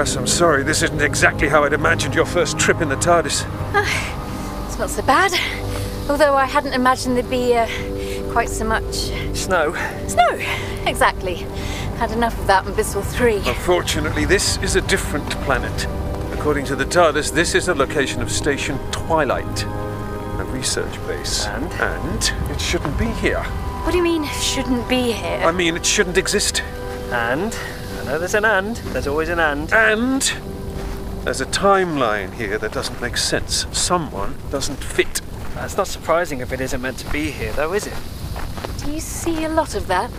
Cass, I'm sorry. This isn't exactly how I'd imagined your first trip in the TARDIS. It's not so bad. Although I hadn't imagined there'd be uh, quite so much Snow. snow. Exactly. Had enough of that in Bissell 3. Unfortunately, this is a different planet. According to the TARDIS, this is the location of Station Twilight, a research base. And? And it shouldn't be here. What do you mean, shouldn't be here? I mean, it shouldn't exist. And? I know there's an and. There's always an and. And there's a timeline here that doesn't make sense. Someone doesn't fit. That's not surprising if it isn't meant to be here, though, is it? Do you see a lot of that?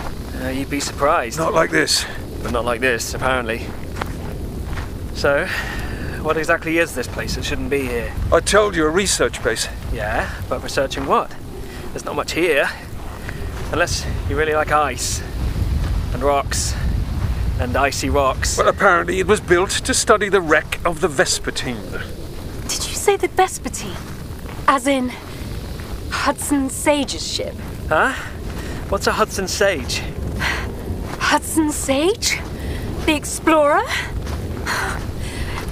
Uh, you'd be surprised. Not like this. But not like this, apparently. So, what exactly is this place that shouldn't be here? I told you a research base. Yeah, but researching what? There's not much here. Unless you really like ice. And rocks. And icy rocks. Well, apparently it was built to study the wreck of the Vespertine. Did you say the Vespertine? As in Hudson Sage's ship? Huh? What's a Hudson Sage? Hudson Sage? The explorer?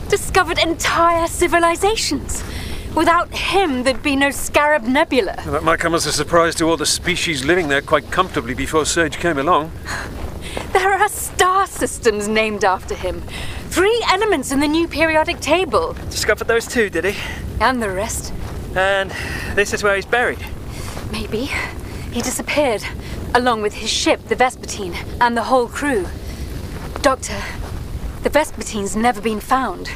Discovered entire civilizations. Without him, there'd be no Scarab Nebula. That might come as a surprise to all the species living there quite comfortably before Sage came along. There are star systems named after him. Three elements in the new periodic table. Discovered those two, did he? And the rest. And this is where he's buried. Maybe. He disappeared, along with his ship, the Vespertine, and the whole crew. Doctor, the Vespertine's never been found.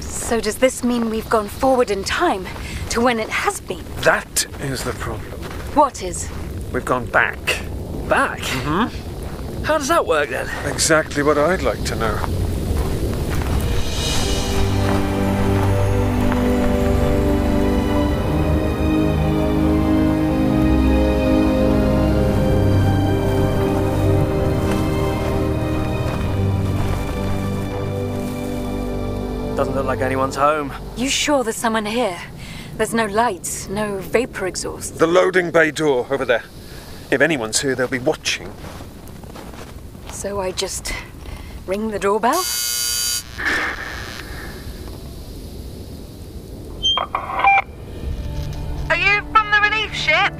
So does this mean we've gone forward in time to when it has been? That is the problem. What is? We've gone back. Back? Mm-hmm. How does that work then? Exactly what I'd like to know. Doesn't look like anyone's home. You sure there's someone here? There's no lights, no vapor exhaust. The loading bay door over there. If anyone's here, they'll be watching. So I just ring the doorbell? Are you from the relief ship?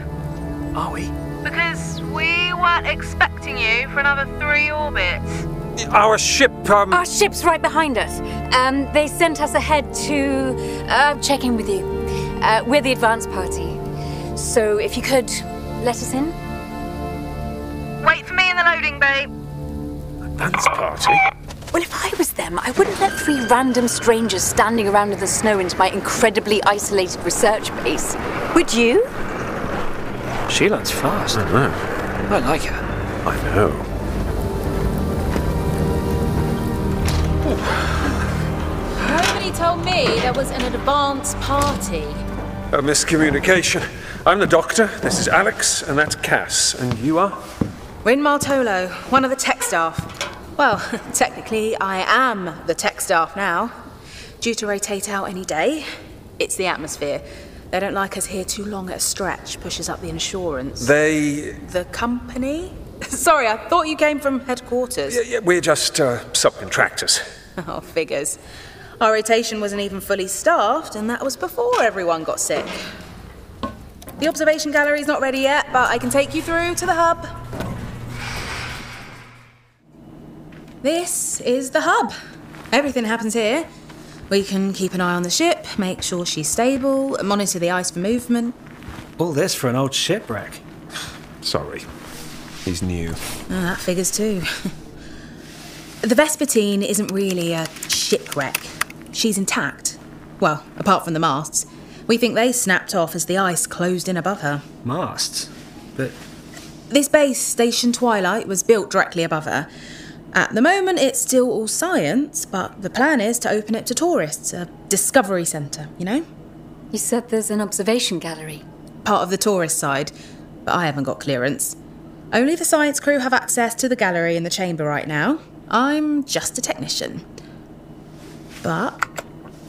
Are we? Because we weren't expecting you for another three orbits. Our ship, um. Our ship's right behind us. Um, they sent us ahead to uh, check in with you. Uh, we're the advance party. So if you could let us in? Wait for me in the loading bay. Dance party? Well, if I was them, I wouldn't let three random strangers standing around in the snow into my incredibly isolated research base. Would you? She learns fast. I know. I like her. I know. Nobody told me there was an advance party. A miscommunication. I'm the doctor, this is Alex, and that's Cass. And you are? Rin Martolo, one of the tech staff. Well, technically, I am the tech staff now. Due to rotate out any day. It's the atmosphere. They don't like us here too long at a stretch, pushes up the insurance. They. The company? Sorry, I thought you came from headquarters. Yeah, yeah, we're just uh, subcontractors. Oh, figures. Our rotation wasn't even fully staffed, and that was before everyone got sick. The observation gallery's not ready yet, but I can take you through to the hub. This is the hub. Everything happens here. We can keep an eye on the ship, make sure she's stable, monitor the ice for movement. All this for an old shipwreck. Sorry. He's new. Oh, that figures too. the Vespertine isn't really a shipwreck. She's intact. Well, apart from the masts. We think they snapped off as the ice closed in above her. Masts? But This base, Station Twilight, was built directly above her. At the moment, it's still all science, but the plan is to open it to tourists, a discovery centre, you know? You said there's an observation gallery. Part of the tourist side, but I haven't got clearance. Only the science crew have access to the gallery in the chamber right now. I'm just a technician. But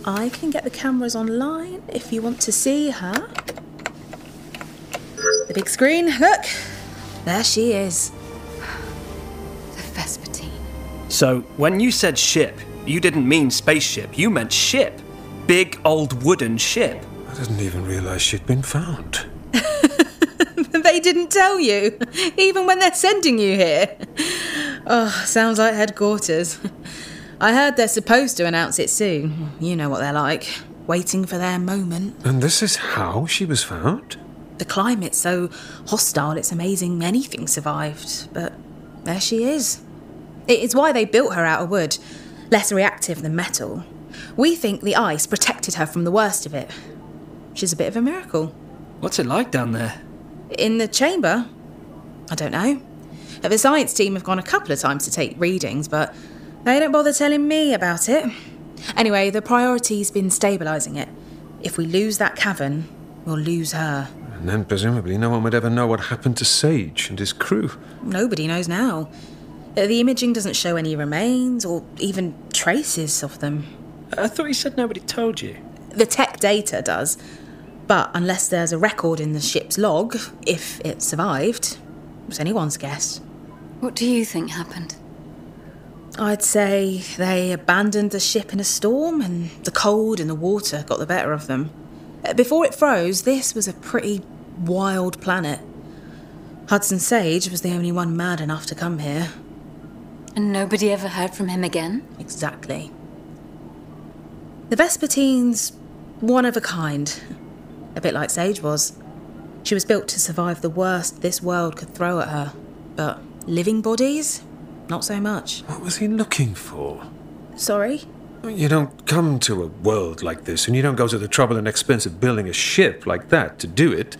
I can get the cameras online if you want to see her. The big screen, look. There she is. The Vespertine. So when you said ship, You didn't mean spaceship, you meant ship. Big old wooden ship. I didn't even realize she'd been found. they didn't tell you, even when they're sending you here. Oh, sounds like headquarters. I heard they're supposed to announce it soon. You know what they're like, waiting for their moment. And this is how she was found? The climate's so hostile, it's amazing anything survived. But there she is. It's why they built her out of wood, less reactive than metal. We think the ice protected her from the worst of it. She's a bit of a miracle. What's it like down there? In the chamber? I don't know. The science team have gone a couple of times to take readings, but they don't bother telling me about it. Anyway, the priority's been stabilising it. If we lose that cavern, we'll lose her. And then presumably no one would ever know what happened to Sage and his crew. Nobody knows now. Uh, The imaging doesn't show any remains or even traces of them. I thought you said nobody told you. The tech data does, but unless there's a record in the ship's log, if it survived, it's anyone's guess. What do you think happened? I'd say they abandoned the ship in a storm and the cold and the water got the better of them. Uh, Before it froze, this was a pretty wild planet. Hudson Sage was the only one mad enough to come here. And nobody ever heard from him again? Exactly. The Vespertine's one of a kind, a bit like Sage was. She was built to survive the worst this world could throw at her, but living bodies? Not so much. What was he looking for? Sorry? You don't come to a world like this, and you don't go to the trouble and expense of building a ship like that to do it,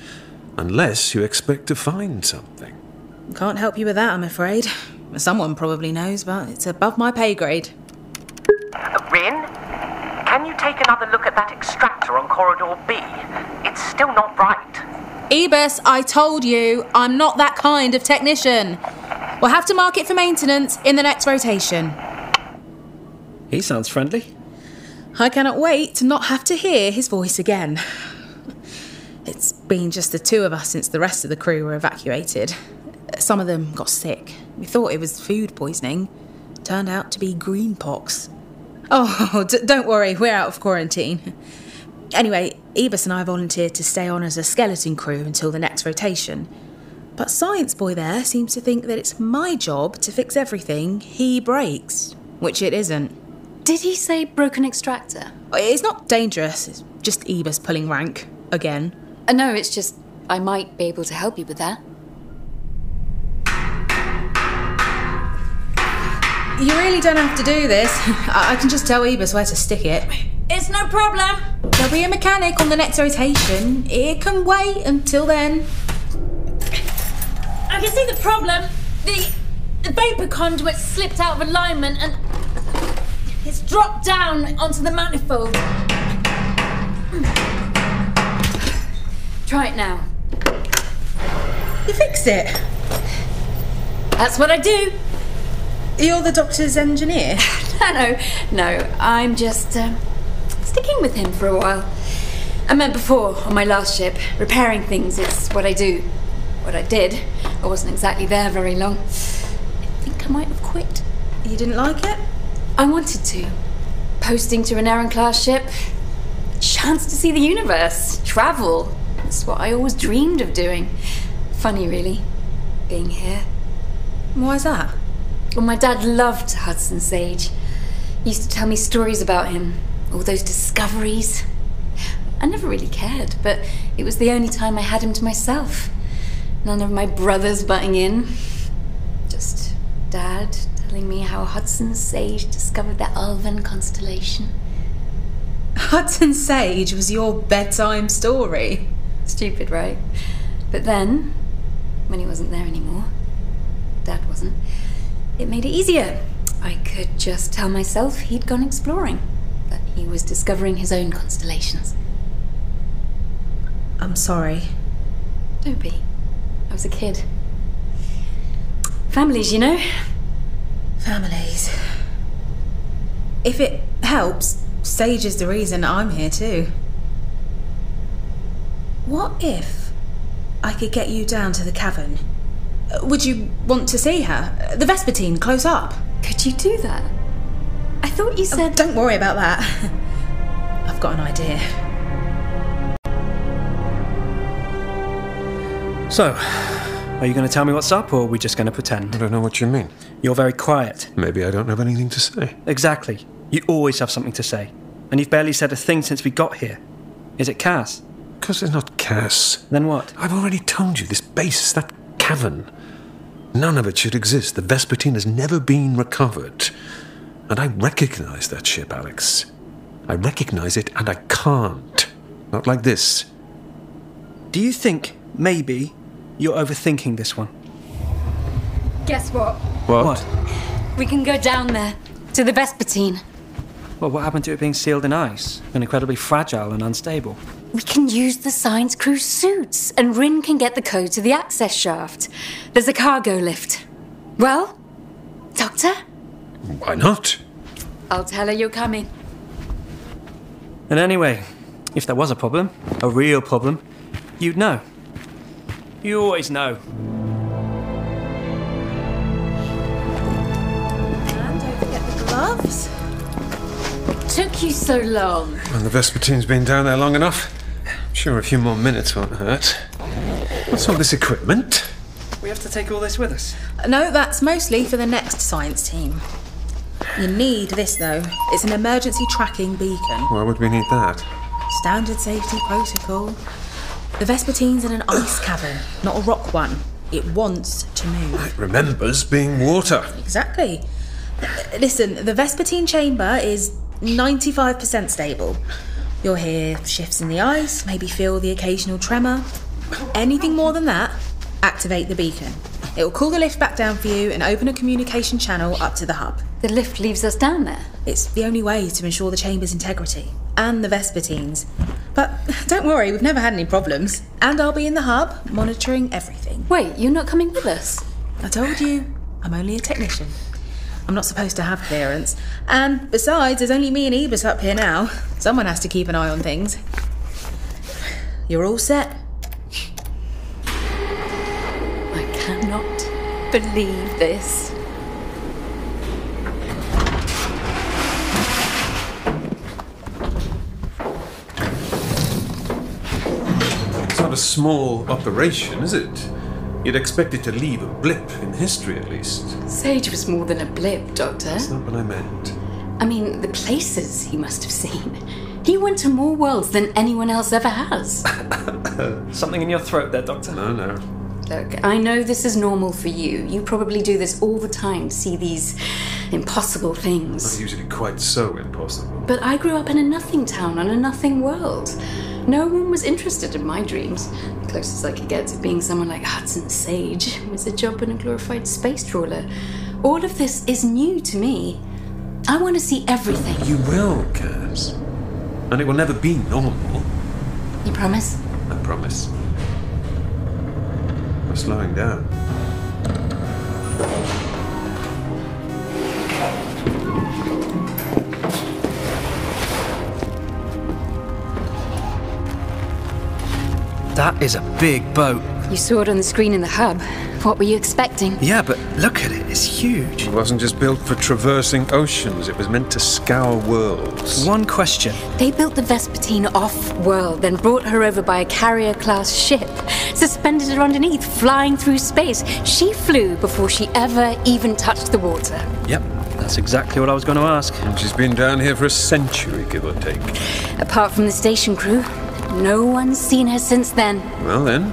unless you expect to find something. Can't help you with that, I'm afraid. Someone probably knows, but it's above my pay grade. Rin, can you take another look at that extractor on corridor B? It's still not right. Ebus, I told you, I'm not that kind of technician. We'll have to mark it for maintenance in the next rotation. He sounds friendly. I cannot wait to not have to hear his voice again. It's been just the two of us since the rest of the crew were evacuated. Some of them got sick. We thought it was food poisoning. Turned out to be green pox. Oh, d- don't worry, we're out of quarantine. Anyway, Ebus and I volunteered to stay on as a skeleton crew until the next rotation. But Science Boy there seems to think that it's my job to fix everything he breaks, which it isn't. Did he say broken extractor? It's not dangerous, it's just Ebus pulling rank. Again. Uh, no, it's just I might be able to help you with that. You really don't have to do this. I I can just tell Ebus where to stick it. It's no problem. There'll be a mechanic on the next rotation. It can wait until then. I can see the problem. The, the vapor conduit slipped out of alignment and it's dropped down onto the manifold. Try it now. You fix it. That's what I do. You're the doctor's engineer. No, no, no. I'm just uh, sticking with him for a while. I meant before on my last ship, repairing things is what I do. What I did. I wasn't exactly there very long. I think I might have quit. You didn't like it? I wanted to. Posting to an Aaron class ship. Chance to see the universe. Travel. That's what I always dreamed of doing. Funny, really, being here. Why's that? Well, my dad loved Hudson Sage. He used to tell me stories about him, all those discoveries. I never really cared, but it was the only time I had him to myself. None of my brothers butting in. Just dad telling me how Hudson Sage discovered the Alvan constellation. Hudson Sage was your bedtime story. Stupid, right? But then, when he wasn't there anymore, Dad wasn't, it made it easier. I could just tell myself he'd gone exploring, that he was discovering his own constellations. I'm sorry. Don't be. I was a kid. Families, you know? Families. If it helps, Sage is the reason I'm here too. What if I could get you down to the cavern? Would you want to see her? The Vespertine, close up. Could you do that? I thought you oh, said. Don't worry about that. I've got an idea. So, are you going to tell me what's up, or are we just going to pretend? I don't know what you mean. You're very quiet. Maybe I don't have anything to say. Exactly. You always have something to say. And you've barely said a thing since we got here. Is it Cass? Because it's not Cass. Then what? I've already told you this base, that cavern. None of it should exist. The Vespertine has never been recovered. And I recognize that ship, Alex. I recognize it, and I can't. Not like this. Do you think, maybe, you're overthinking this one? Guess what? What? We can go down there to the Vespertine. Well, what happened to it being sealed in ice? And incredibly fragile and unstable. We can use the science crew suits, and Rin can get the code to the access shaft. There's a cargo lift. Well, Doctor, Why not? I'll tell her you're coming. And anyway, if there was a problem, a real problem, you'd know. You always know. And don't forget the gloves. Took you so long. And the Vespertine's been down there long enough. I'm sure a few more minutes won't hurt. What's all this equipment? We have to take all this with us. Uh, no, that's mostly for the next science team. You need this though. It's an emergency tracking beacon. Why would we need that? Standard safety protocol. The Vespertine's in an ice cavern, not a rock one. It wants to move. It remembers being water. Exactly. Listen, the Vespertine chamber is 95% stable. You'll hear shifts in the ice, maybe feel the occasional tremor. Anything more than that, activate the beacon. It will call the lift back down for you and open a communication channel up to the hub. The lift leaves us down there. It's the only way to ensure the chamber's integrity and the Vespertine's. But don't worry, we've never had any problems. And I'll be in the hub monitoring everything. Wait, you're not coming with us? I told you, I'm only a technician. I'm not supposed to have clearance. And besides, there's only me and Ebus up here now. Someone has to keep an eye on things. You're all set? I cannot believe this. It's not a small operation, is it? You'd expect it to leave a blip in history, at least. Sage was more than a blip, Doctor. That's not what I meant. I mean, the places he must have seen. He went to more worlds than anyone else ever has. Something in your throat there, Doctor. No, no. Look, I know this is normal for you. You probably do this all the time, see these impossible things. Not usually quite so impossible. But I grew up in a nothing town on a nothing world. No one was interested in my dreams. The closest I could get to being someone like Hudson Sage was a job in a glorified space trawler. All of this is new to me. I want to see everything. You will, Cass. And it will never be normal. You promise? I promise. We're slowing down. That is a big boat. You saw it on the screen in the hub. What were you expecting? Yeah, but look at it. It's huge. It wasn't just built for traversing oceans, it was meant to scour worlds. One question. They built the Vespertine off world, then brought her over by a carrier class ship, suspended her underneath, flying through space. She flew before she ever even touched the water. Yep, that's exactly what I was going to ask. And she's been down here for a century, give or take. Apart from the station crew, no one's seen her since then. Well then,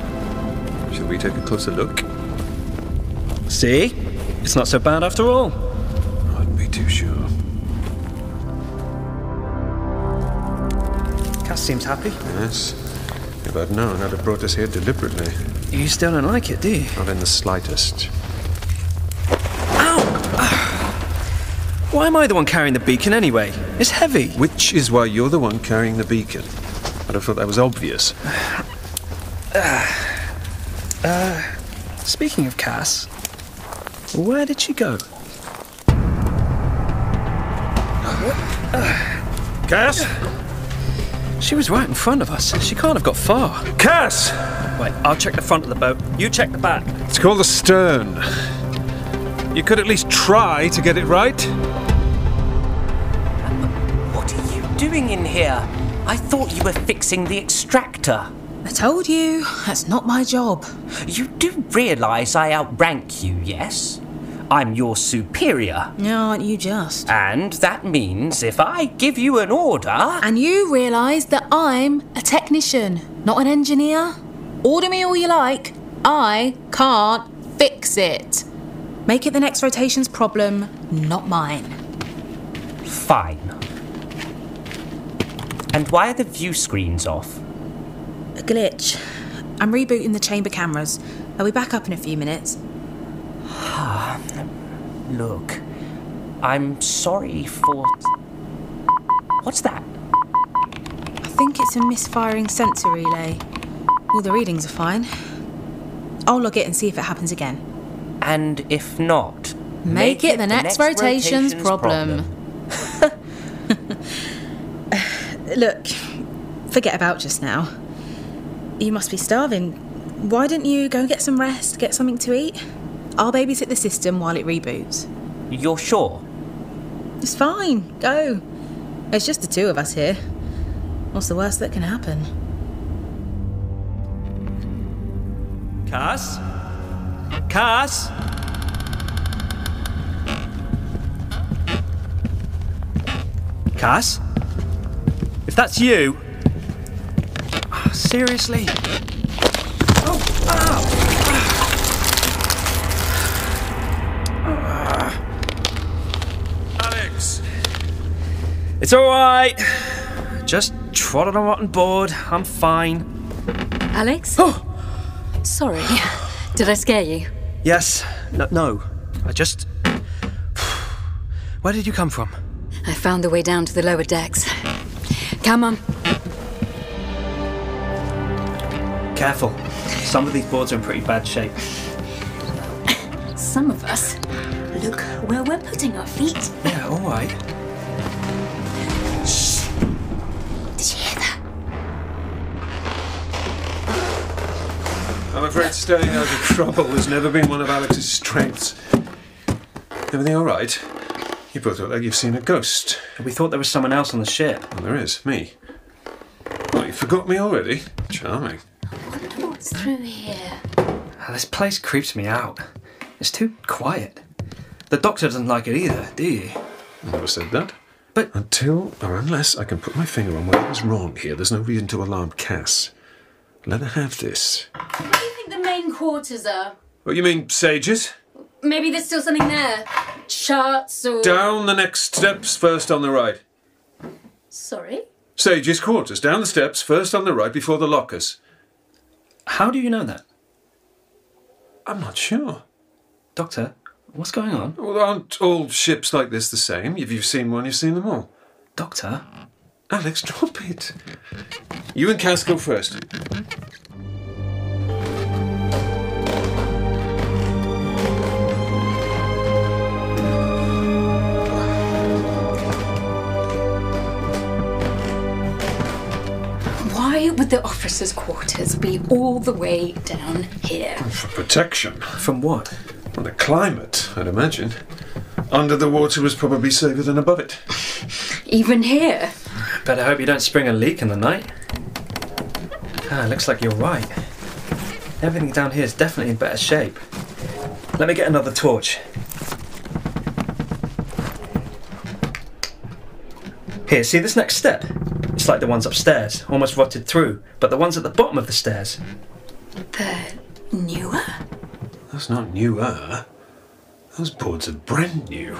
shall we take a closer look? See? It's not so bad after all. I'd be too sure. Cass seems happy. Yes. If I'd known, I'd have brought us here deliberately. You still don't like it, do you? Not in the slightest. Ow! Why am I the one carrying the beacon anyway? It's heavy. Which is why you're the one carrying the beacon. I'd have thought that was obvious. Uh, uh, speaking of Cass, where did she go? Cass? She was right in front of us. She can't have got far. Cass! Wait, I'll check the front of the boat. You check the back. It's called the stern. You could at least try to get it right. What are you doing in here? I thought you were fixing the extractor. I told you, that's not my job. You do realise I outrank you, yes? I'm your superior. No, aren't you just? And that means if I give you an order. And you realise that I'm a technician, not an engineer? Order me all you like. I can't fix it. Make it the next rotation's problem, not mine. Fine. And why are the view screens off? A glitch. I'm rebooting the chamber cameras. I'll be back up in a few minutes. Look, I'm sorry for. What's that? I think it's a misfiring sensor relay. All the readings are fine. I'll log it and see if it happens again. And if not, Make, it, the, next, rotation's, problem. Look, forget about just now. You must be starving. Why don't you go get some rest, get something to eat? I'll babysit the system while it reboots. You're sure? It's fine, go. It's just the two of us here. What's the worst that can happen? Cass? Cass? Cass? If that's you. Ah, Seriously? Oh, Alex! It's alright. Just trod on a rotten board. I'm fine. Alex? Oh! Sorry. Did I scare you? Yes. No, no. I just. Where did you come from? I found the way down to the lower decks. Come on. Careful. Some of these boards are in pretty bad shape. Some of us. Look where we're putting our feet. Yeah, alright. Did you hear that? I'm afraid staying out of trouble has never been one of Alex's strengths. Everything all right? You both look like you've seen a ghost. We thought there was someone else on the ship. Well, there is, me. Oh, you forgot me already? Charming. I Wonder what's through here. Ah, This place creeps me out. It's too quiet. The doctor doesn't like it either, do you? I Never said that. But- Until or unless I can put my finger on whatever's wrong here, there's no reason to alarm Cass. Let her have this. Where do you think the main quarters are? What, you mean Sage's? Maybe there's still something there. Charts or. Down the next steps, first on the right. Sorry? Sage's quarters. Down the steps, first on the right, before the lockers. How do you know that? I'm not sure. Doctor, what's going on? Well, aren't all ships like this the same? If you've seen one, you've seen them all. Doctor? Alex, drop it. You and Cass go first. Why would the officers' quarters be all the way down here? For protection. From what? Well, the climate, I'd imagine. Under the water was probably safer than above it. Even here? Better hope you don't spring a leak in the night. Ah, looks like you're right. Everything down here is definitely in better shape. Let me get another torch. Here, see this next step? It's like the ones upstairs, almost rotted through, but the ones at the bottom of the stairs. They're newer? That's not newer. Those boards are brand new.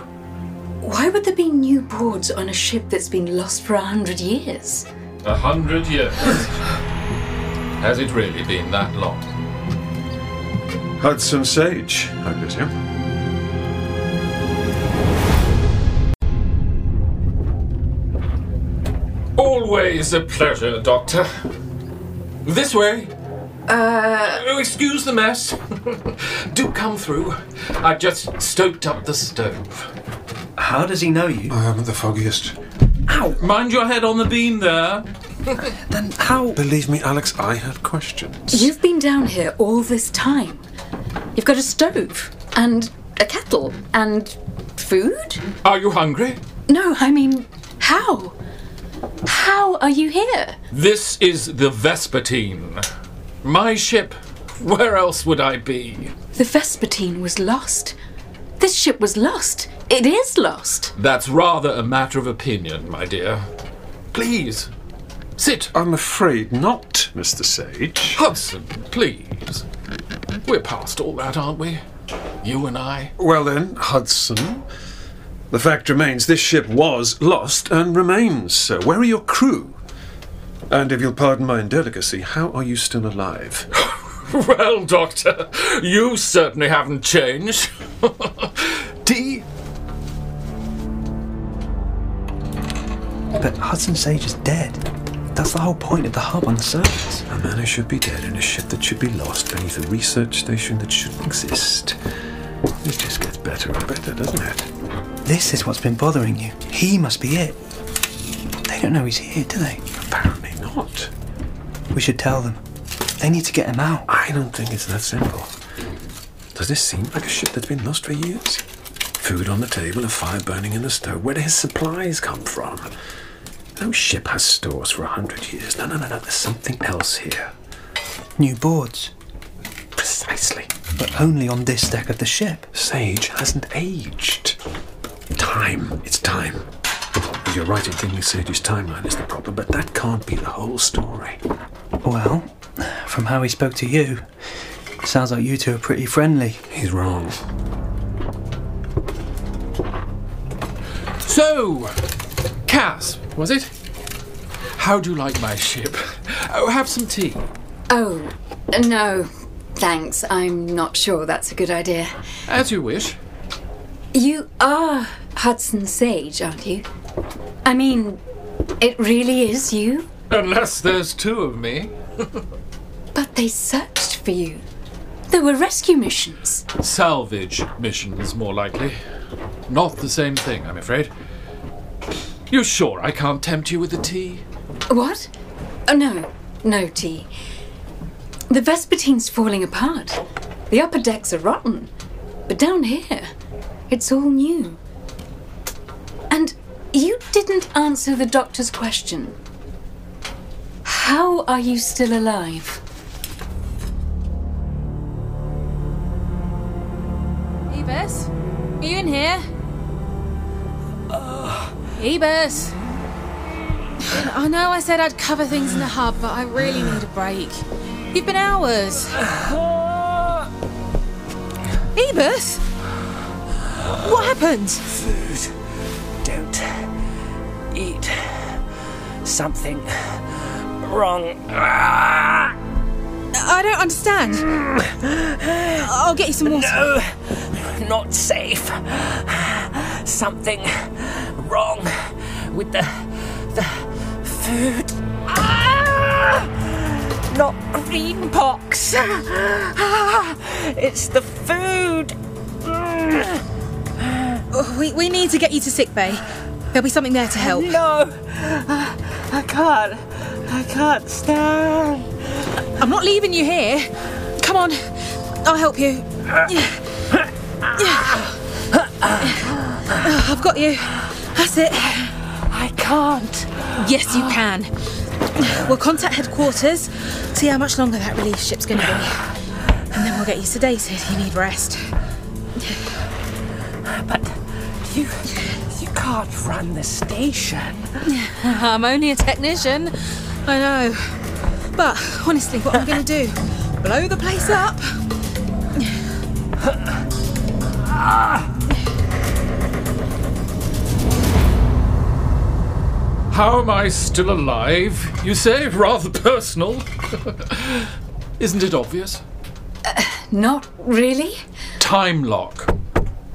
Why would there be new boards on a ship that's been lost for a hundred years? A hundred years. Has it really been that long? Hudson Sage, I presume. Always a pleasure, Doctor. This way. Uh. Oh, excuse the mess. Do come through. I've just stoked up the stove. How does he know you? I haven't the foggiest. Ow! Mind your head on the beam there. Then how? Believe me, Alex, I have questions. You've been down here all this time. You've got a stove and a kettle and food? Are you hungry? No, I mean, how? How are you here? This is the Vespertine. My ship. Where else would I be? The Vespertine was lost. This ship was lost. It is lost. That's rather a matter of opinion, my dear. Please, sit. I'm afraid not, Mr. Sage. Hudson, please. We're past all that, aren't we? You and I. Well then, Hudson. The fact remains this ship was lost and remains so. Where are your crew? And if you'll pardon my indelicacy, how are you still alive? Well, Doctor, you certainly haven't changed. Tea? But Hudson Sage is dead. That's the whole point of the hub on the surface. A man who should be dead in a ship that should be lost beneath a research station that shouldn't exist. It just gets better and better, doesn't it? This is what's been bothering you. He must be it. They don't know he's here, do they? Apparently not. We should tell them. They need to get him out. I don't think it's that simple. Does this seem like a ship that's been lost for years? Food on the table, a fire burning in the stove. Where do his supplies come from? No ship has stores for a hundred years. No, no, no, no. There's something else here. New boards. Precisely. But only on this deck of the ship. Sage hasn't aged. Time. It's time. You're right in thinking Sage's timeline is the problem, but that can't be the whole story. Well, from how he spoke to you, sounds like you two are pretty friendly. He's wrong. So, Cass, was it? How do you like my ship? Oh, have some tea. Oh, no. Thanks. I'm not sure that's a good idea. As you wish. You are Hudson Sage, aren't you? I mean, it really is you? Unless there's two of me. But they searched for you. There were rescue missions. Salvage missions, more likely. Not the same thing, I'm afraid. You're sure I can't tempt you with the tea? What? Oh, no. No tea. The Vespertine's falling apart. The upper decks are rotten. But down here, it's all new. And you didn't answer the doctor's question. How are you still alive? Ebus? Are you in here? Ebus! I know I said I'd cover things in the hub, but I really need a break. You've been hours. Ebus? What happened? Food. Don't eat something wrong. I don't understand. I'll get you some water. No, not safe. Something wrong with the the food. Ah! Not green pox. It's the food. Oh, We, we need to get you to sick bay. There'll be something there to help. No, I can't. I can't stand. I'm not leaving you here. Come on, I'll help you. I've got you. That's it. I can't. Yes, you can. We'll contact headquarters, see how much longer that relief ship's going to be. And then we'll get you sedated. You need rest. But you, you can't run the station. I'm only a technician. I know. But honestly, what am I going to do? Blow the place up? Ah! How am I still alive? You say? Rather personal. Isn't it obvious? Uh, not really? Time lock.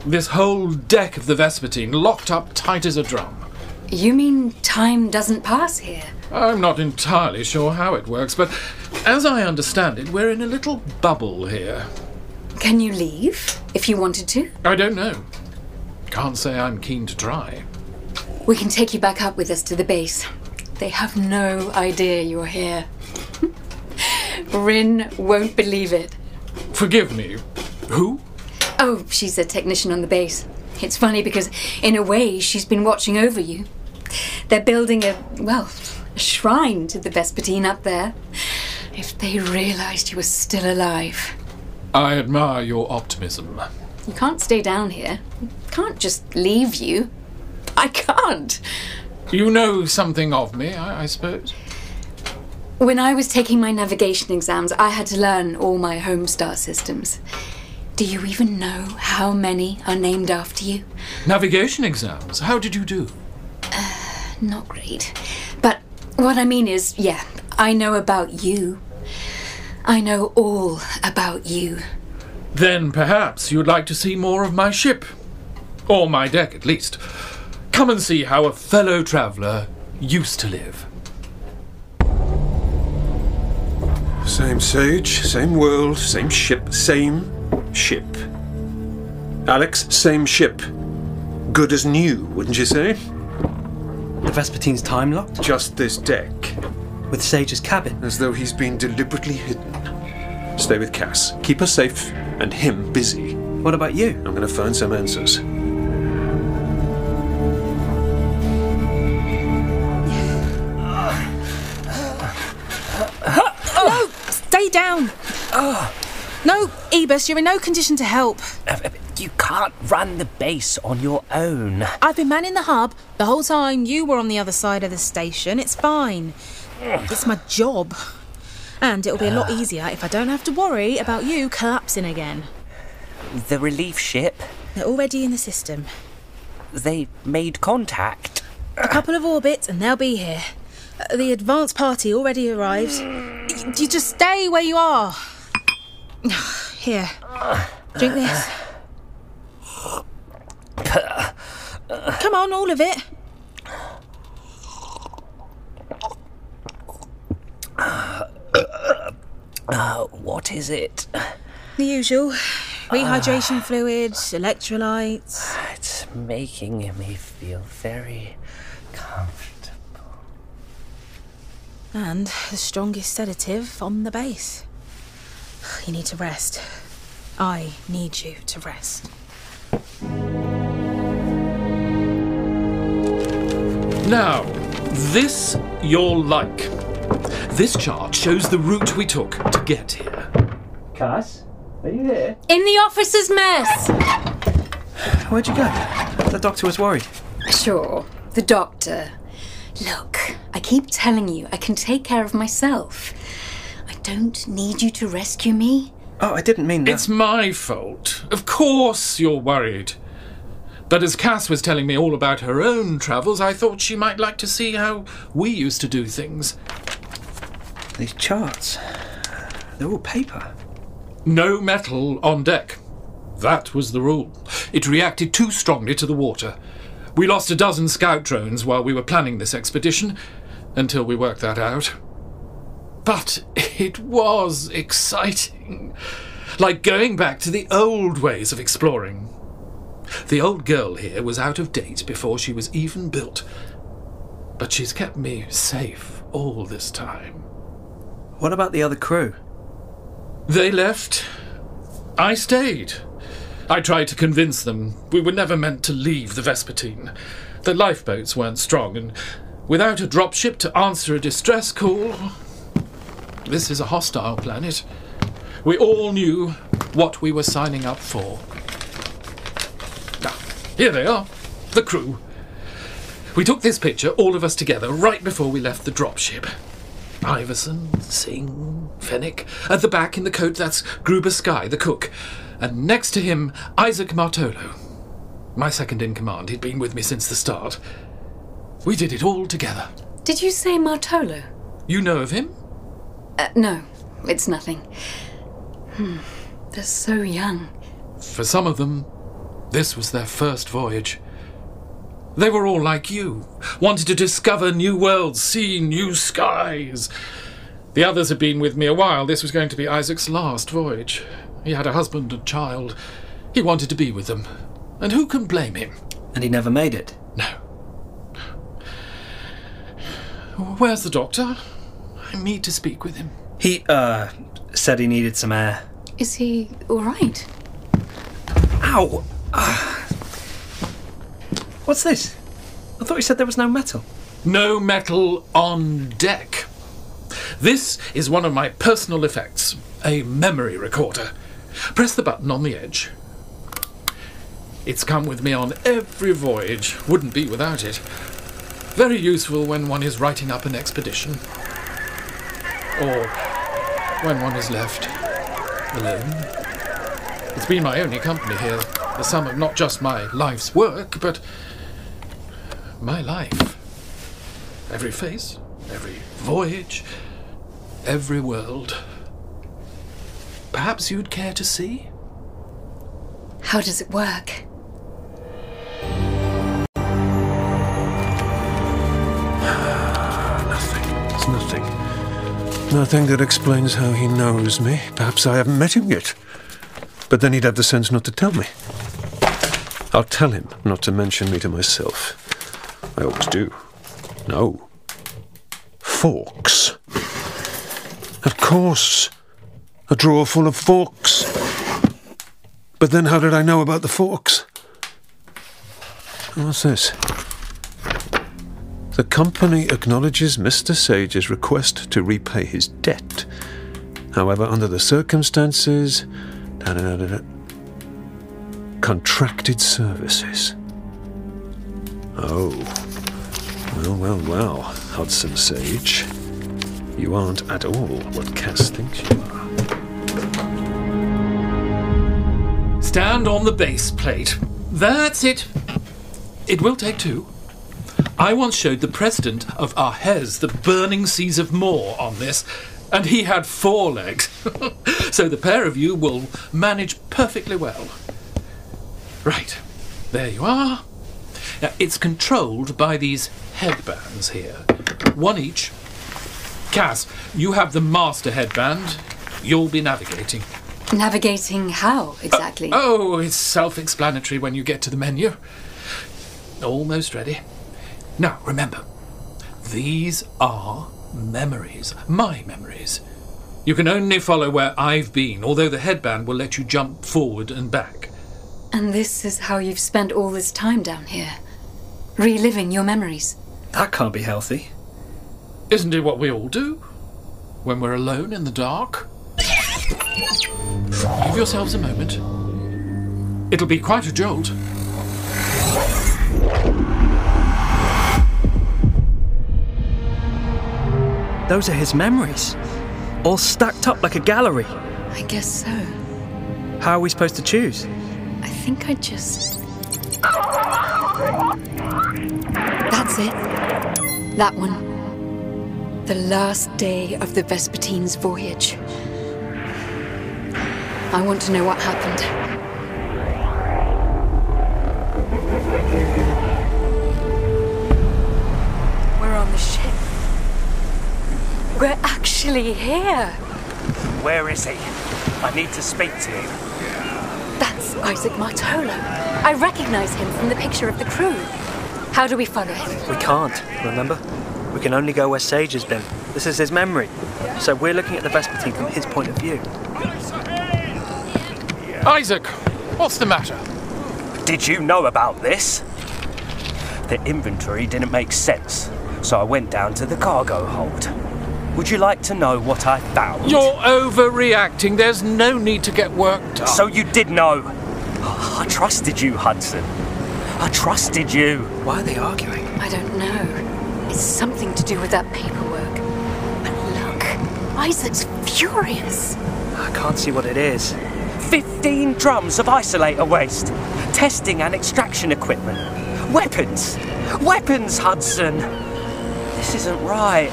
This whole deck of the Vespertine locked up tight as a drum. You mean time doesn't pass here? I'm not entirely sure how it works, but as I understand it, we're in a little bubble here. Can you leave if you wanted to? I don't know. Can't say I'm keen to try. We can take you back up with us to the base. They have no idea you're here. Rin won't believe it. Forgive me. Who? Oh, she's a technician on the base. It's funny because, in a way, she's been watching over you. They're building a, well, a shrine to the Vespertine up there. If they realised you were still alive. I admire your optimism. You can't stay down here. Can't just leave you. I can't. You know something of me, I, I suppose? When I was taking my navigation exams, I had to learn all my home star systems. Do you even know how many are named after you? Navigation exams. How did you do? Uh, not great. But what I mean is, yeah, I know about you. I know all about you. Then perhaps you'd like to see more of my ship. Or my deck, at least. Come and see how a fellow traveller used to live. Same sage, same world, same ship, same ship. Alex, same ship. Good as new, wouldn't you say? The Vespertine's time locked? Just this deck. With Sage's cabin? As though he's been deliberately hidden. Stay with Cass. Keep her safe and him busy. What about you? I'm going to find some answers. No, Ebus, you're in no condition to help. Uh, uh, you can't run the base on your own. I've been manning the hub the whole time you were on the other side of the station. It's fine. It's my job. And it'll be a lot uh. easier if I don't have to worry about you collapsing again. The relief ship, They're already in the system. they made contact. A couple of orbits and they'll be here. Uh, The advance party already arrived. You just stay where you are. Here, drink this. Come on, all of it. Uh, what is it? The usual rehydration fluids, electrolytes. It's making me feel very comfortable. And the strongest sedative on the base. You need to rest. I need you to rest. Now, this you'll like. This chart shows the route we took to get here. Cass, are you here? In the officer's mess! Where'd you go? The doctor was worried. Sure, the doctor. Look, I keep telling you I can take care of myself. I don't need you to rescue me. Oh, I didn't mean that. It's my fault. Of course you're worried. But as Cass was telling me all about her own travels, I thought she might like to see how we used to do things. These charts. They're all paper. No metal on deck. That was the rule. It reacted too strongly to the water. We lost a dozen scout drones while we were planning this expedition, until we worked that out. But it was exciting. Like going back to the old ways of exploring. The old girl here was out of date before she was even built. But she's kept me safe all this time. What about the other crew? They left. I stayed. I tried to convince them we were never meant to leave the Vespertine. The lifeboats weren't strong, and without a dropship to answer a distress call. This is a hostile planet. We all knew what we were signing up for. Now, here they are, the crew. We took this picture, all of us together, right before we left the dropship. Iverson, Singh, Fennick. At the back in the coat, that's Gruber Sky, the cook. And next to him, Isaac Martolo. My second in command. He'd been with me since the start. We did it all together. Did you say Martolo? You know of him? Uh, no, it's nothing. Hmm, they're so young. For some of them, this was their first voyage. They were all like you, wanted to discover new worlds, see new skies. The others had been with me a while. This was going to be Isaac's last voyage. He had a husband and child. He wanted to be with them. And who can blame him? And he never made it. No. Where's the doctor? I need to speak with him. He, uh, said he needed some air. Is he alright? Ow! Ah. What's this? I thought you said there was no metal. No metal on deck. This is one of my personal effects, a memory recorder. Press the button on the edge. It's come with me on every voyage, wouldn't be without it. Very useful when one is writing up an expedition. Or when one is left alone. It's been my only company here, the sum of not just my life's work, but my life. Every face, every voyage, every world. Perhaps you'd care to see? How does it work? Nothing. It's nothing. Nothing that explains how he knows me. Perhaps I haven't met him yet. But then he'd have the sense not to tell me. I'll tell him not to mention me to myself. I always do. No. Forks. Of course. A drawer full of forks. But then how did I know about the forks? What's this? The company acknowledges Mr. Sage's request to repay his debt. However, under the circumstances. Da, da, da, contracted services. Oh. Well, well, well, Hudson Sage. You aren't at all what Cass thinks you are. Stand on the base plate. That's it. It will take two. I once showed the president of Arhez the burning seas of Moor on this, and he had four legs. so the pair of you will manage perfectly well. Right, there you are. Now, it's controlled by these headbands here, one each. Cass, you have the master headband. You'll be navigating. Navigating how uh, exactly? Oh, it's self explanatory when you get to the menu. Almost ready. Now, remember, these are memories, my memories. You can only follow where I've been, although the headband will let you jump forward and back. And this is how you've spent all this time down here, reliving your memories. That can't be healthy. Isn't it what we all do? When we're alone in the dark? Give yourselves a moment. It'll be quite a jolt. Those are his memories. All stacked up like a gallery. I guess so. How are we supposed to choose? I think I just. That's it. That one. The last day of the Vespertine's voyage. I want to know what happened. We're actually here. Where is he? I need to speak to him. That's Isaac Martolo. I recognize him from the picture of the crew. How do we follow him? We can't, remember? We can only go where Sage has been. This is his memory. So we're looking at the Vespertine from his point of view. Isaac, what's the matter? Did you know about this? The inventory didn't make sense, so I went down to the cargo hold. Would you like to know what I found? You're overreacting. There's no need to get worked up. So you did know. I trusted you, Hudson. I trusted you. Why are they arguing? I don't know. It's something to do with that paperwork. But look, Isaac's furious. I can't see what it is. 15 drums of isolator waste. Testing and extraction equipment. Weapons. Weapons, Hudson. This isn't right.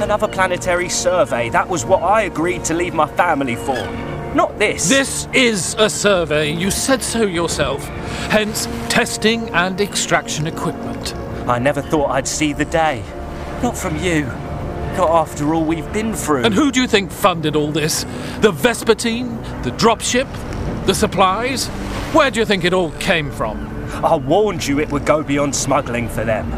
Another planetary survey. That was what I agreed to leave my family for. Not this. This is a survey. You said so yourself. Hence, testing and extraction equipment. I never thought I'd see the day. Not from you. Not after all we've been through. And who do you think funded all this? The Vespertine? The dropship? The supplies? Where do you think it all came from? I warned you it would go beyond smuggling for them.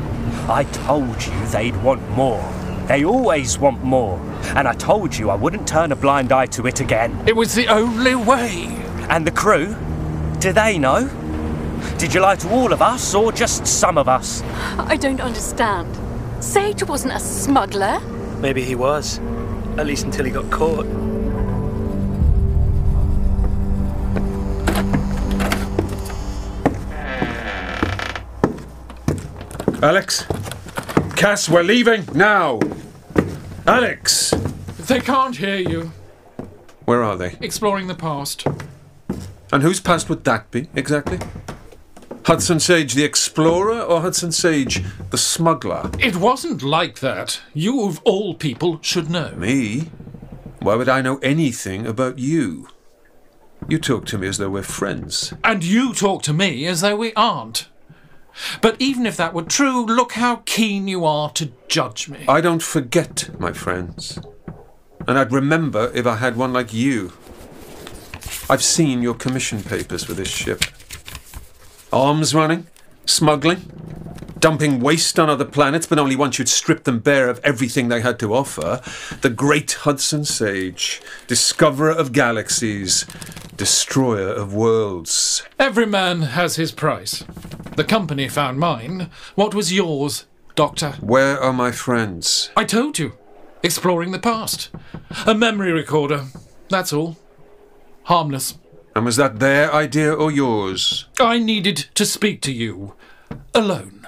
I told you they'd want more. They always want more. And I told you I wouldn't turn a blind eye to it again. It was the only way. And the crew? Do they know? Did you lie to all of us or just some of us? I don't understand. Sage wasn't a smuggler. Maybe he was. At least until he got caught. Alex? Cass, we're leaving now! Alex! They can't hear you. Where are they? Exploring the past. And whose past would that be, exactly? Hudson Sage the explorer or Hudson Sage the smuggler? It wasn't like that. You, of all people, should know. Me? Why would I know anything about you? You talk to me as though we're friends. And you talk to me as though we aren't. But even if that were true, look how keen you are to judge me. I don't forget, my friends. And I'd remember if I had one like you. I've seen your commission papers for this ship. Arms running, smuggling, dumping waste on other planets, but only once you'd stripped them bare of everything they had to offer. The great Hudson Sage, discoverer of galaxies, destroyer of worlds. Every man has his price. The company found mine. What was yours, Doctor? Where are my friends? I told you. Exploring the past. A memory recorder. That's all. Harmless. And was that their idea or yours? I needed to speak to you. Alone.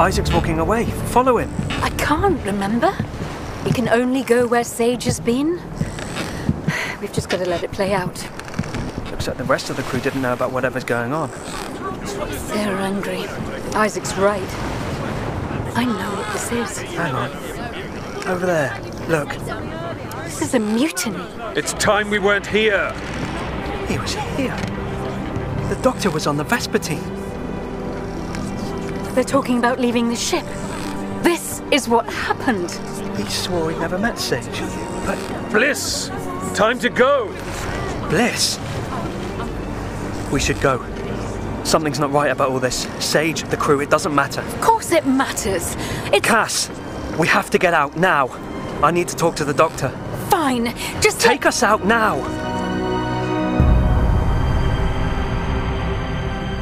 Isaac's walking away. Follow him. I can't remember. We can only go where Sage has been. We've just got to let it play out. Looks like the rest of the crew didn't know about whatever's going on. They're angry. Isaac's right. I know what this is. Hang on. Over there. Look. This is a mutiny. It's time we weren't here. He was here. The doctor was on the Vespertine. They're talking about leaving the ship. This is what happened. He swore he never met Sage. But Bliss! Time to go! Bliss! We should go. Something's not right about all this. Sage, the crew, it doesn't matter. Of course it matters. It's Cass, we have to get out now. I need to talk to the doctor. fine. Just Take us out now.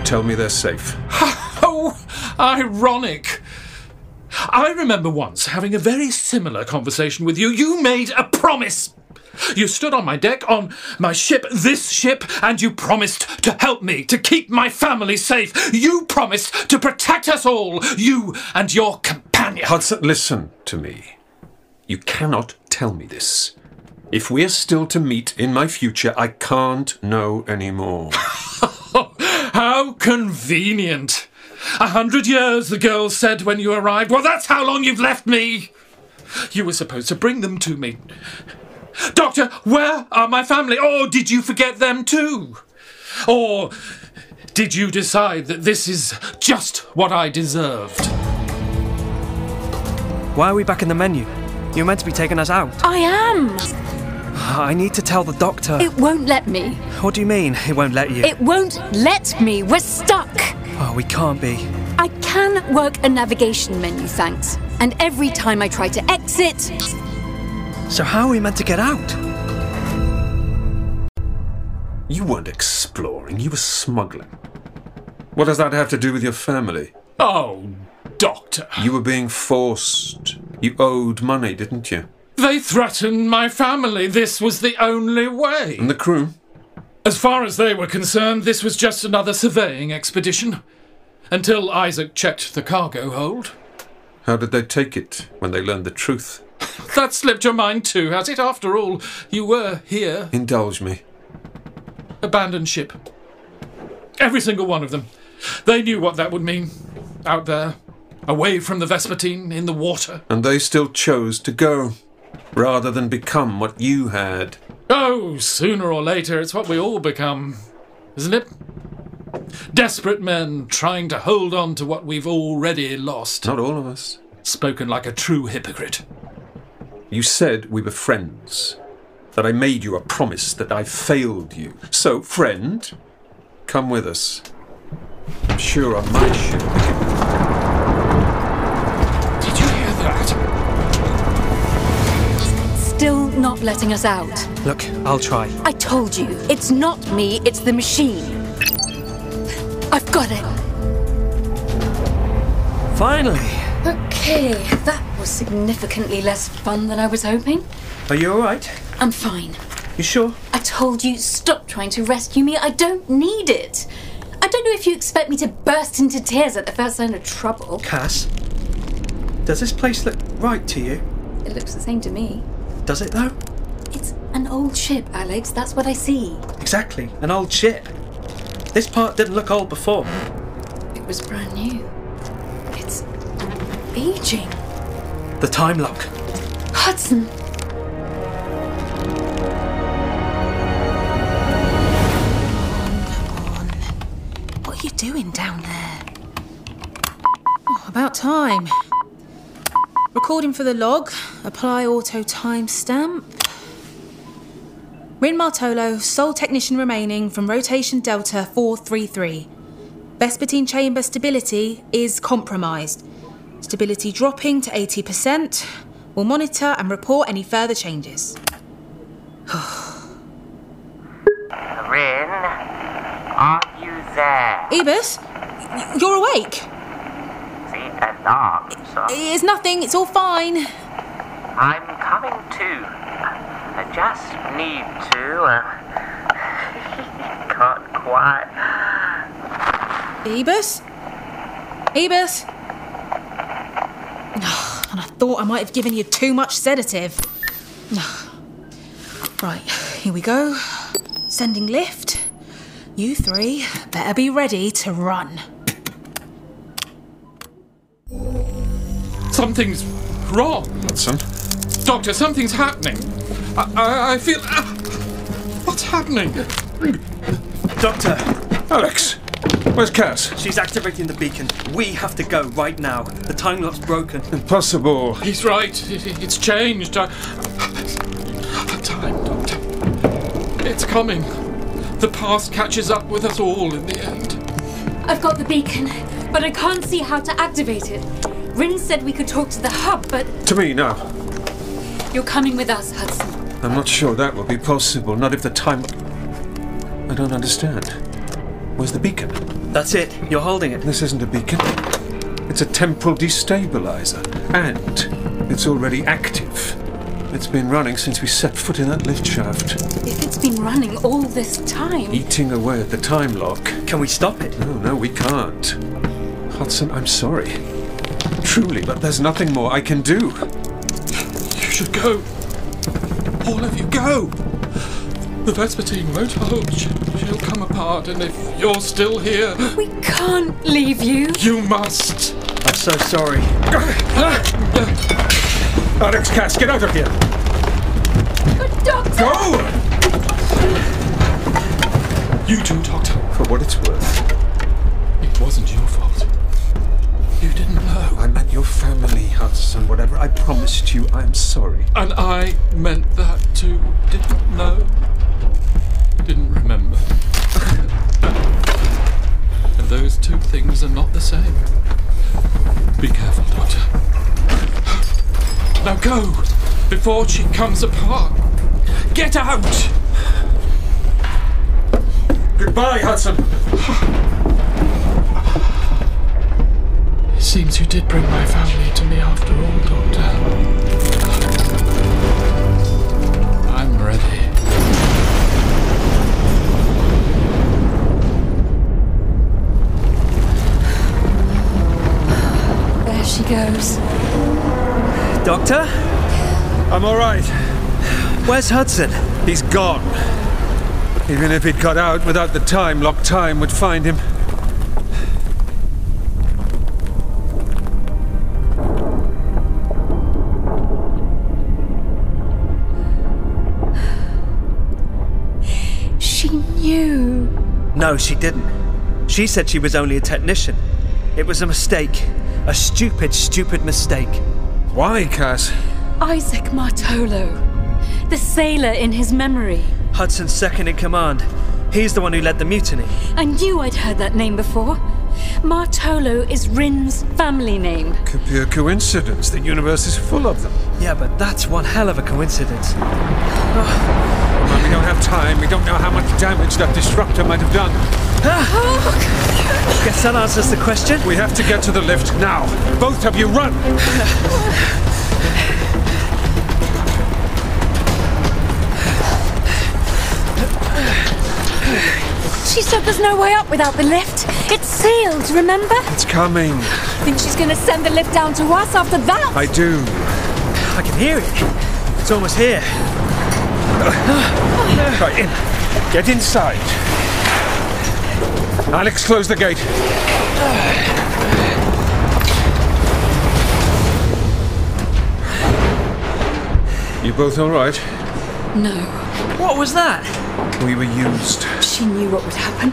Tell me they're safe. Ironic. I remember once having a very similar conversation with you. You made a promise. You stood on my deck, on my ship, this ship, and you promised to help me, to keep my family safe. You promised to protect us all, you and your companion. Hudson, listen to me. You cannot tell me this. If we're still to meet in my future, I can't know anymore. How convenient. A hundred years, the girl said when you arrived. Well, that's how long you've left me. You were supposed to bring them to me. Doctor, where are my family? Or did you forget them too? Or did you decide that this is just what I deserved? Why are we back in the menu? You're meant to be taking us out. I am. I need to tell the doctor. It won't let me. What do you mean, it won't let you? It won't let me. We're stuck. Oh, we can't be. I can work a navigation menu, thanks. And every time I try to exit, So how are we meant to get out? You weren't exploring, you were smuggling. What does that have to do with your family? Oh, Doctor. You were being forced. You owed money, didn't you? They threatened my family. This was the only way. And the crew? As far as they were concerned, this was just another surveying expedition. Until Isaac checked the cargo hold. How did they take it when they learned the truth? That slipped your mind too, has it? After all, you were here. Indulge me. Abandoned ship. Every single one of them. They knew what that would mean. Out there. Away from the Vespertine, in the water. And they still chose to go, rather than become what you had. Oh, sooner or later, it's what we all become, isn't it? Desperate men trying to hold on to what we've already lost. Not all of us. Spoken like a true hypocrite. You said we were friends. That I made you a promise that I failed you. So, friend, come with us. I'm sure on my ship still not letting us out. Look, I'll try. I told you, it's not me, it's the machine. I've got it. Finally. Okay, that was significantly less fun than I was hoping. Are you alright? I'm fine. You sure? I told you, stop trying to rescue me. I don't need it. I don't know if you expect me to burst into tears at the first sign of trouble. Cass, does this place look right to you? It looks the same to me. Does it though? It's an old ship, Alex. That's what I see. Exactly, an old ship. This part didn't look old before. It was brand new. It's aging. The time lock. Hudson. What are you doing down there? Oh, about time. Recording for the log. Apply auto timestamp. Rin Martolo, sole technician remaining from rotation Delta 433. Vespertine chamber stability is compromised. Stability dropping to 80%. We'll monitor and report any further changes. Rin, are you there? Ebus, you're awake. Sir. It's nothing, it's all fine. I'm coming to. I just need to. Uh, can't quite. Ebus? Ebus? And I thought I might have given you too much sedative. Right, here we go. Sending lift. You three better be ready to run. Something's wrong. Hudson? Doctor, something's happening. I, I, I feel. ah, what's happening? Doctor, Alex! Where's Cass? she's activating the beacon. We have to go right now. The time lock's broken. Impossible. He's right. It, it- it's changed. I, time, Doctor. It's coming. The past catches up with us all in the end. I've got the beacon, but I can't see how to activate it. Rin said we could talk to the hub, but To me now. you're coming with us, Hudson. I'm not sure that will be possible, not if the time. I don't understand. Where's the beacon? That's it. You're holding it. This isn't a beacon. It's a temporal destabilizer, and it's already active. It's been running since we set foot in that lift shaft, If it's been running all this time. eating away at the time lock. Can we stop it? No, no, we can't. Hudson, I'm sorry. Truly, but there's nothing more I can do. You should go. All of you go. The Vespertine won't hold. She- She'll come apart, and if you're still here, We can't leave you. you must. I'm so sorry. Alex Cass, get out of here! But Doctor! Go! You too, Doctor. For what it's worth, It wasn't. You your family, Hudson. Whatever I promised you, I'm sorry. And I meant that too. Didn't know. Didn't remember. and those two things are not the same. Be careful, Doctor. Now go! Before she comes apart! Get out! Goodbye, Hudson. It seems you did bring my family to me after all, Doctor. I'm ready. There she goes. Doctor? I'm all right. Where's Hudson? He's gone. Even if he'd got out without the time lock, time would find him. Knew. No, she didn't. She said she was only a technician. It was a mistake. A stupid, stupid mistake. Why, Cass? Isaac Martolo. The sailor in his memory. Hudson's second in command. He's the one who led the mutiny. I knew I'd heard that name before. Martolo is Rin's family name. Could be a coincidence. The universe is full of them. Yeah, but that's one hell of a coincidence. Well, we don't have time. We don't know how much damage that disruptor might have done. Guess that answers the question. We have to get to the lift now. Both of you run! She said there's no way up without the lift. It's sealed, remember? It's coming. I Think she's gonna send the lift down to us after that? I do. I can hear it. It's almost here. Right, in. Get inside. Alex, close the gate. You both all right? No. What was that? We were used. She knew what would happen.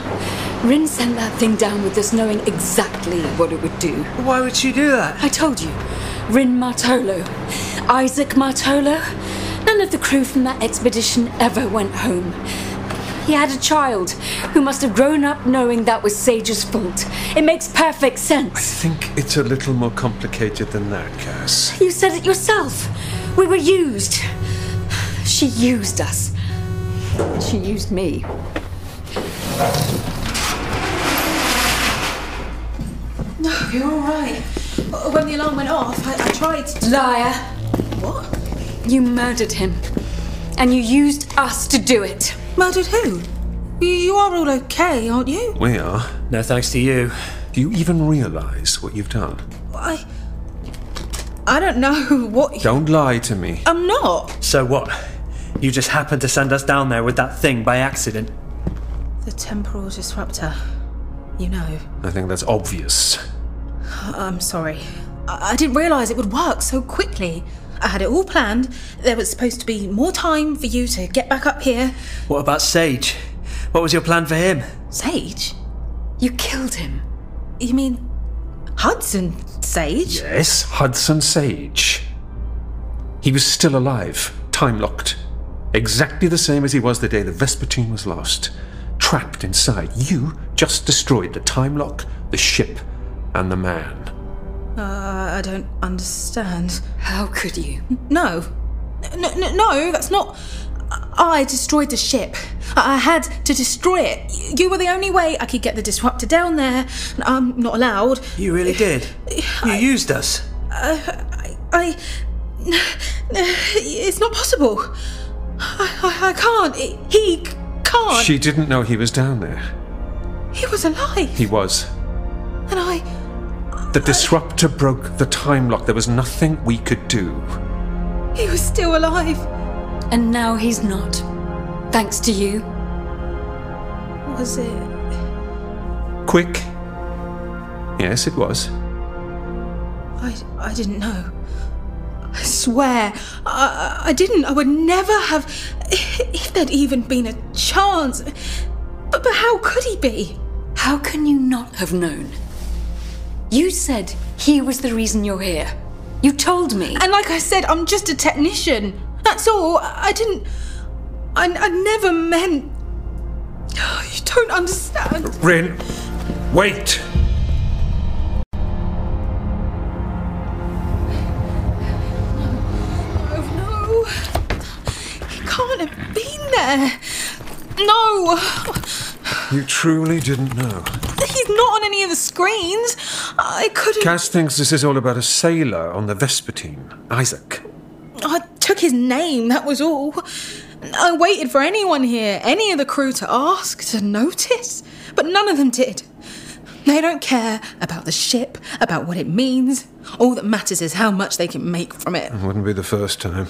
Rin sent that thing down with us knowing exactly what it would do. Why would she do that? I told you. Rin Martolo. Isaac Martolo. None of the crew from that expedition ever went home. He had a child who must have grown up knowing that was Sage's fault. It makes perfect sense. I think it's a little more complicated than that, Cass. You said it yourself. We were used. She used us. She used me. No, you're all right. When the alarm went off, I, I tried to. Liar. What? You murdered him. And you used us to do it. Murdered who? You, you are all okay, aren't you? We are. No thanks to you. Do you even realize what you've done? I. I don't know what. You... Don't lie to me. I'm not. So what? You just happened to send us down there with that thing by accident. The temporal disruptor. You know. I think that's obvious. Uh, I'm sorry. I, I didn't realise it would work so quickly. I had it all planned. There was supposed to be more time for you to get back up here. What about Sage? What was your plan for him? Sage? You killed him. You mean Hudson Sage? Yes, Hudson Sage. He was still alive, time locked. Exactly the same as he was the day the Vespertine was lost. Trapped inside. You just destroyed the time lock, the ship, and the man. Uh, I don't understand. How could you? No. No, no, no that's not. I destroyed the ship. I I had to destroy it. You were the only way I could get the disruptor down there. I'm not allowed. You really did. You used us. I. I it's not possible. I, I, I can't. He can't. She didn't know he was down there. He was alive. He was. And I. The disruptor broke the time lock. There was nothing we could do. He was still alive. And now he's not. Thanks to you. Was it? Quick. Yes, it was. I, I didn't know. I swear, I, I didn't. I would never have. If there'd even been a chance. But, but how could he be? How can you not have known? You said he was the reason you're here. You told me. And like I said, I'm just a technician. That's all. I didn't. I, I never meant. You don't understand. Rin, wait! Oh no. He can't have been there. No. You truly didn't know. He's not on any of the screens. I couldn't. Cass thinks this is all about a sailor on the Vespertine, Isaac. I took his name, that was all. I waited for anyone here, any of the crew to ask, to notice, but none of them did. They don't care about the ship, about what it means. All that matters is how much they can make from it. It wouldn't be the first time.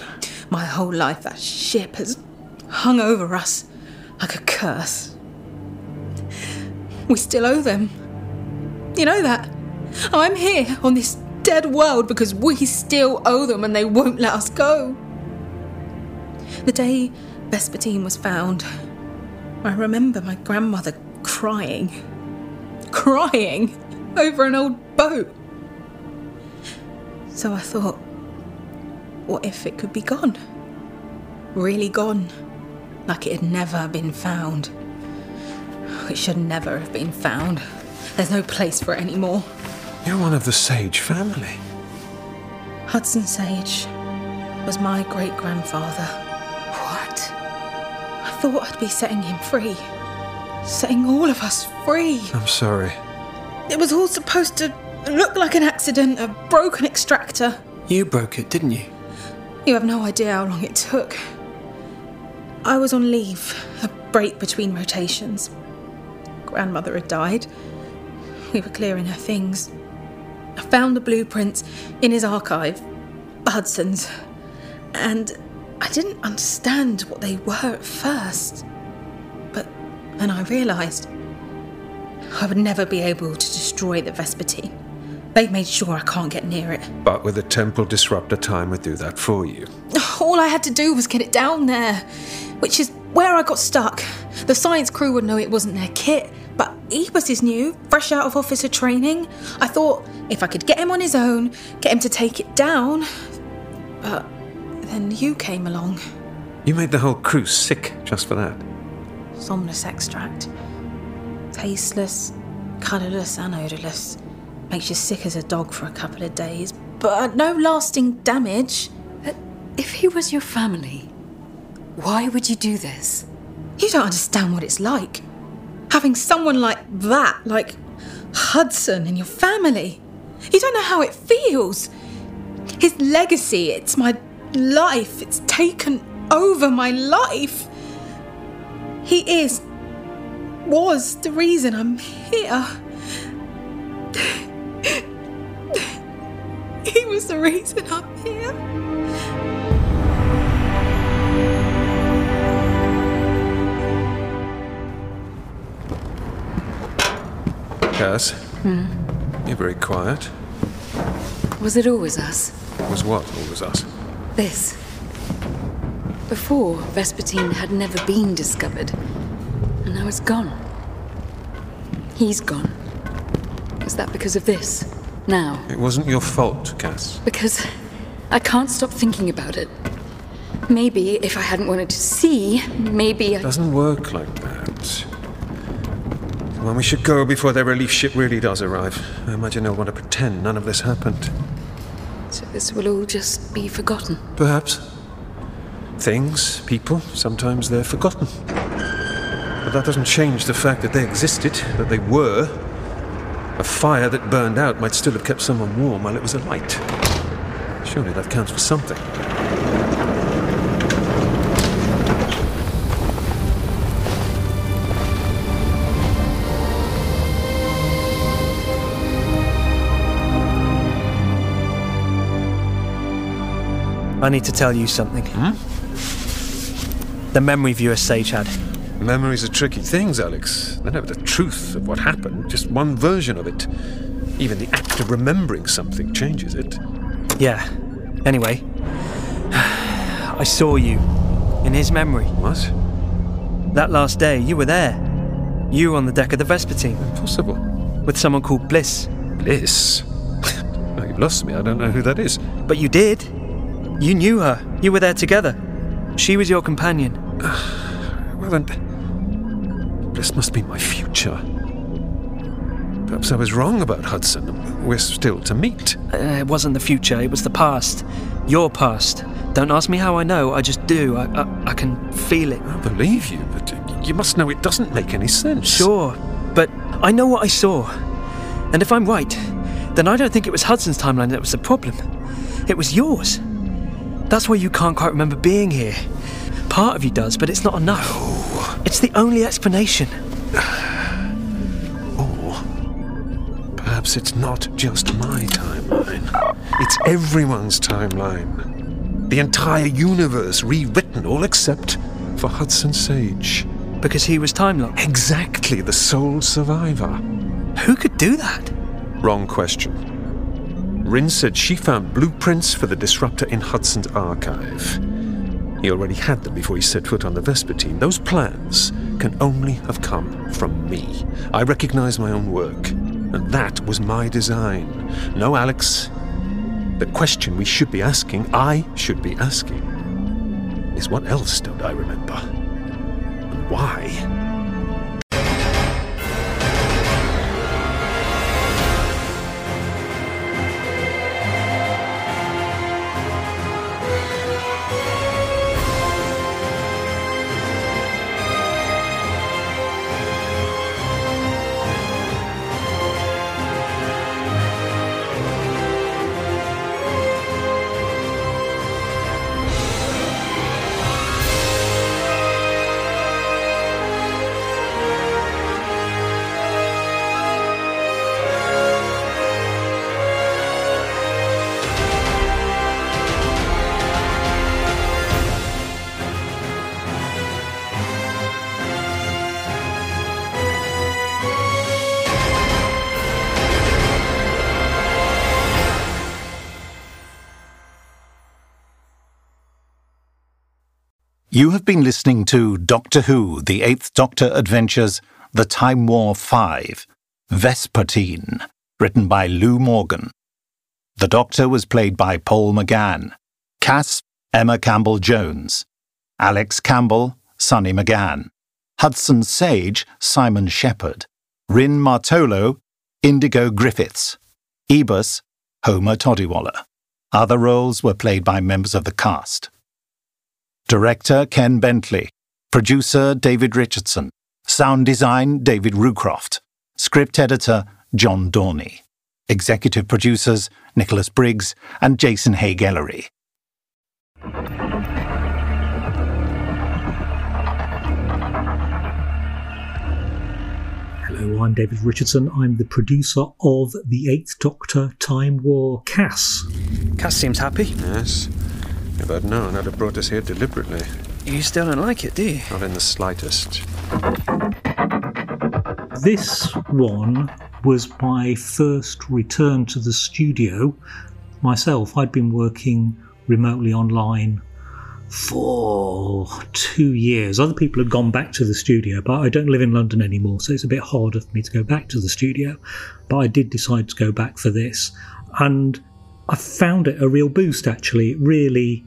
My whole life, that ship has hung over us like a curse. We still owe them. You know that? Oh, I'm here on this dead world because we still owe them and they won't let us go. The day Vespertine was found, I remember my grandmother crying. Crying over an old boat. So I thought, what if it could be gone? Really gone. Like it had never been found. It should never have been found. There's no place for it anymore. You're one of the Sage family. Hudson Sage was my great grandfather. What? I thought I'd be setting him free. setting all of us free. I'm sorry. It was all supposed to look like an accident, a broken extractor. You broke it, didn't you? You have no idea how long it took. I was on leave, a break between rotations. Grandmother had died. We were clearing her things. I found the blueprints in his archive, Hudson's, and I didn't understand what they were at first. But then I realised I would never be able to destroy the Vespertine. They've made sure I can't get near it. But with a temporal disruptor, time would do that for you. All I had to do was get it down there, which is where I got stuck. The science crew would know it wasn't their kit, but he was his new, fresh out of officer training. I thought if I could get him on his own, get him to take it down. But then you came along. You made the whole crew sick just for that. Somnus extract. Tasteless, colourless, and odourless. Makes you sick as a dog for a couple of days, but no lasting damage. Uh, if he was your family, why would you do this? You don't understand what it's like. Having someone like that, like Hudson, in your family. You don't know how it feels. His legacy, it's my life. It's taken over my life. He is, was the reason I'm here. He was the reason I'm here. Cass, Hmm. you're very quiet. Was it always us? Was what always us? This. Before, Vespertine had never been discovered. And now it's gone. He's gone. Is that because of this? Now? It wasn't your fault, Cass. Because I can't stop thinking about it. Maybe if I hadn't wanted to see, maybe I. It doesn't work like that. Well, we should go before their relief ship really does arrive. I imagine they'll want to pretend none of this happened. So this will all just be forgotten. Perhaps. Things, people, sometimes they're forgotten. But that doesn't change the fact that they existed, that they were. A fire that burned out might still have kept someone warm while it was alight. Surely that counts for something. I need to tell you something. The memory viewer Sage had. Memories are tricky things, Alex. They're never the truth of what happened, just one version of it. Even the act of remembering something changes it. Yeah. Anyway, I saw you in his memory. What? That last day, you were there. You were on the deck of the Vespertine. Impossible. With someone called Bliss. Bliss? oh, you've lost me. I don't know who that is. But you did. You knew her. You were there together. She was your companion. Well, then. This must be my future. Perhaps I was wrong about Hudson. We're still to meet. Uh, it wasn't the future, it was the past. Your past. Don't ask me how I know, I just do. I, I, I can feel it. I believe you, but you must know it doesn't make any sense. Sure, but I know what I saw. And if I'm right, then I don't think it was Hudson's timeline that was the problem. It was yours. That's why you can't quite remember being here. Part of you does, but it's not enough. It's the only explanation. Oh. Perhaps it's not just my timeline. It's everyone's timeline. The entire universe rewritten, all except for Hudson Sage. Because he was time locked? Exactly, the sole survivor. Who could do that? Wrong question. Rin said she found blueprints for the disruptor in Hudson's archive. He already had them before he set foot on the Vespertine. Those plans can only have come from me. I recognize my own work, and that was my design. No, Alex. The question we should be asking, I should be asking, is what else don't I remember? And why? You have been listening to Doctor Who, The Eighth Doctor Adventures, The Time War 5, Vespertine, written by Lou Morgan. The Doctor was played by Paul McGann, Cass, Emma Campbell Jones, Alex Campbell, Sonny McGann, Hudson Sage, Simon Shepherd, Rin Martolo, Indigo Griffiths, Ebus, Homer Todiwala. Other roles were played by members of the cast. Director Ken Bentley, producer David Richardson, sound design David Rucroft, script editor John Dorney, executive producers Nicholas Briggs and Jason Haigh Ellery. Hello, I'm David Richardson. I'm the producer of The Eighth Doctor Time War Cass. Cass seems happy. Yes. If I'd known, I'd have brought us here deliberately. You still don't like it, do you? Not in the slightest. This one was my first return to the studio. Myself, I'd been working remotely online for two years. Other people had gone back to the studio, but I don't live in London anymore, so it's a bit harder for me to go back to the studio. But I did decide to go back for this, and I found it a real boost actually. It really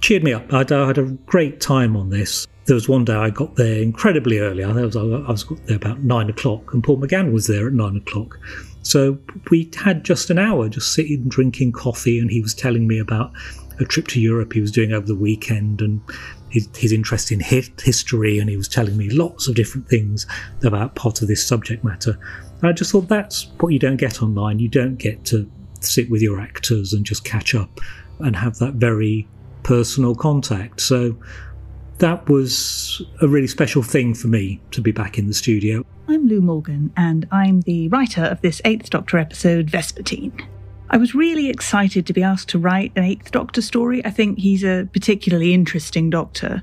cheered me up. I uh, had a great time on this. There was one day I got there incredibly early. I was, I was there about nine o'clock, and Paul McGann was there at nine o'clock. So we had just an hour just sitting drinking coffee, and he was telling me about a trip to Europe he was doing over the weekend and his, his interest in history, and he was telling me lots of different things about part of this subject matter. And I just thought that's what you don't get online. You don't get to sit with your actors and just catch up and have that very personal contact. So that was a really special thing for me to be back in the studio. I'm Lou Morgan, and I'm the writer of this Eighth Doctor episode, Vespertine. I was really excited to be asked to write an Eighth Doctor story. I think he's a particularly interesting Doctor.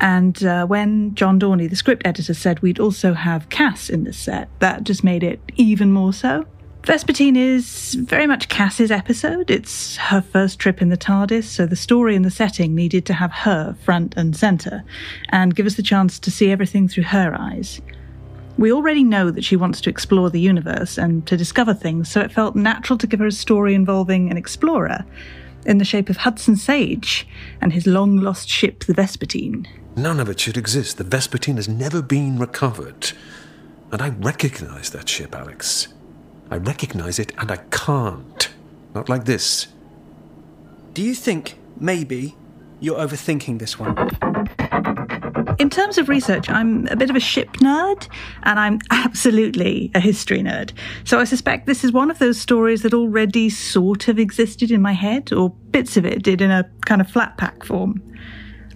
And uh, when John Dorney, the script editor, said we'd also have Cass in the set, that just made it even more so. Vespertine is very much Cass's episode. It's her first trip in the TARDIS, so the story and the setting needed to have her front and centre and give us the chance to see everything through her eyes. We already know that she wants to explore the universe and to discover things, so it felt natural to give her a story involving an explorer in the shape of Hudson Sage and his long lost ship, the Vespertine. None of it should exist. The Vespertine has never been recovered. And I recognize that ship, Alex. I recognize it, and I can't. Not like this. Do you think, maybe, you're overthinking this one? In terms of research, I'm a bit of a ship nerd, and I'm absolutely a history nerd. So I suspect this is one of those stories that already sort of existed in my head, or bits of it did in a kind of flat pack form.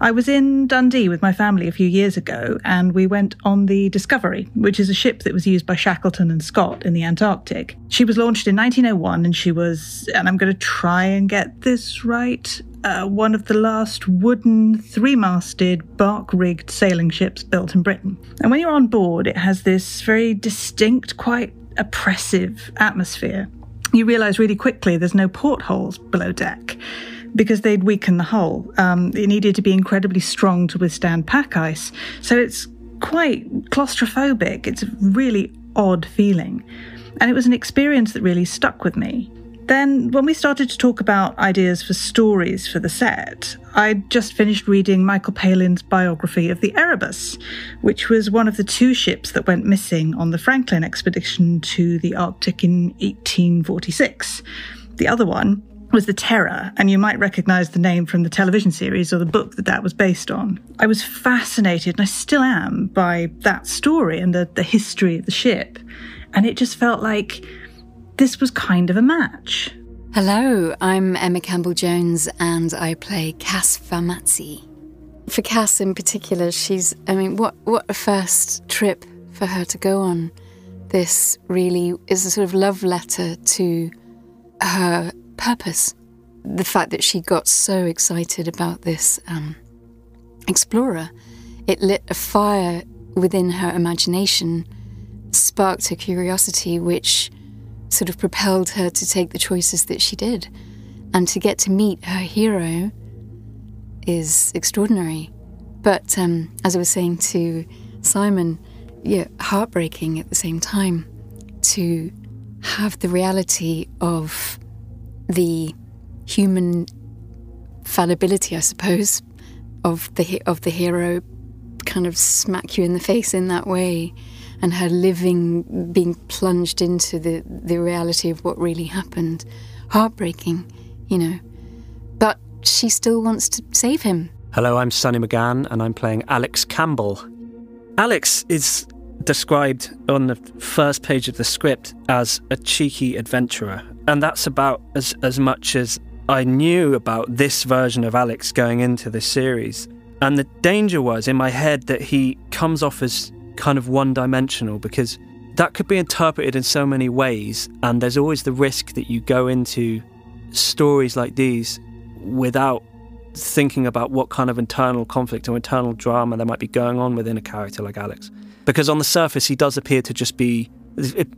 I was in Dundee with my family a few years ago, and we went on the Discovery, which is a ship that was used by Shackleton and Scott in the Antarctic. She was launched in 1901, and she was, and I'm going to try and get this right, uh, one of the last wooden, three masted, bark rigged sailing ships built in Britain. And when you're on board, it has this very distinct, quite oppressive atmosphere. You realise really quickly there's no portholes below deck because they'd weaken the hull. Um, it needed to be incredibly strong to withstand pack ice. So it's quite claustrophobic. It's a really odd feeling. And it was an experience that really stuck with me. Then, when we started to talk about ideas for stories for the set, I'd just finished reading Michael Palin's biography of the Erebus, which was one of the two ships that went missing on the Franklin expedition to the Arctic in 1846. The other one was the Terror, and you might recognize the name from the television series or the book that that was based on. I was fascinated, and I still am, by that story and the, the history of the ship. And it just felt like this was kind of a match. Hello, I'm Emma Campbell Jones, and I play Cass Fermazzi. For Cass in particular, she's, I mean, what, what a first trip for her to go on. This really is a sort of love letter to her purpose. The fact that she got so excited about this um, explorer, it lit a fire within her imagination, sparked her curiosity, which sort of propelled her to take the choices that she did. And to get to meet her hero is extraordinary. But um, as I was saying to Simon, yeah, heartbreaking at the same time to have the reality of the human fallibility, I suppose, of the of the hero kind of smack you in the face in that way and her living being plunged into the the reality of what really happened. Heartbreaking you know. But she still wants to save him. Hello, I'm Sonny McGann, and I'm playing Alex Campbell. Alex is described on the first page of the script as a cheeky adventurer, and that's about as, as much as I knew about this version of Alex going into this series. And the danger was in my head that he comes off as kind of one dimensional because that could be interpreted in so many ways, and there's always the risk that you go into stories like these without thinking about what kind of internal conflict or internal drama there might be going on within a character like Alex. Because on the surface, he does appear to just be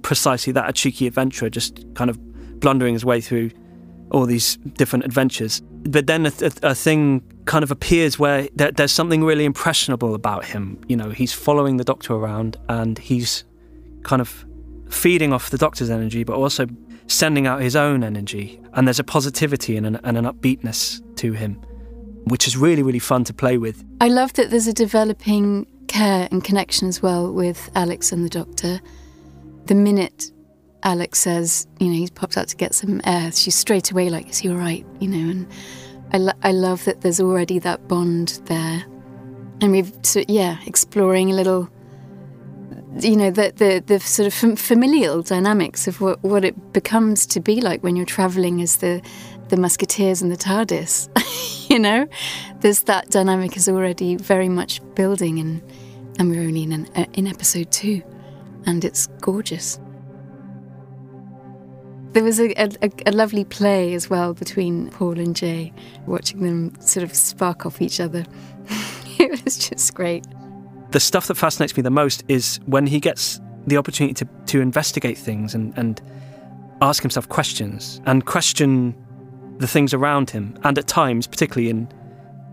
precisely that a cheeky adventurer, just kind of blundering his way through all these different adventures. But then a, a, a thing kind of appears where there, there's something really impressionable about him. You know, he's following the doctor around and he's kind of feeding off the doctor's energy, but also sending out his own energy. And there's a positivity and an, and an upbeatness to him which is really, really fun to play with. I love that there's a developing care and connection as well with Alex and the doctor. The minute Alex says, you know, he's popped out to get some air, she's straight away like, is he all right? You know, and I, lo- I love that there's already that bond there. And we've, so, yeah, exploring a little, you know, the, the, the sort of familial dynamics of what, what it becomes to be like when you're travelling as the, the Musketeers and the TARDIS. you know, there's that dynamic is already very much building, and and we're only in an, uh, in episode two, and it's gorgeous. There was a, a, a, lovely play as well between Paul and Jay, watching them sort of spark off each other. it was just great. The stuff that fascinates me the most is when he gets the opportunity to, to investigate things and, and ask himself questions and question the things around him. And at times, particularly in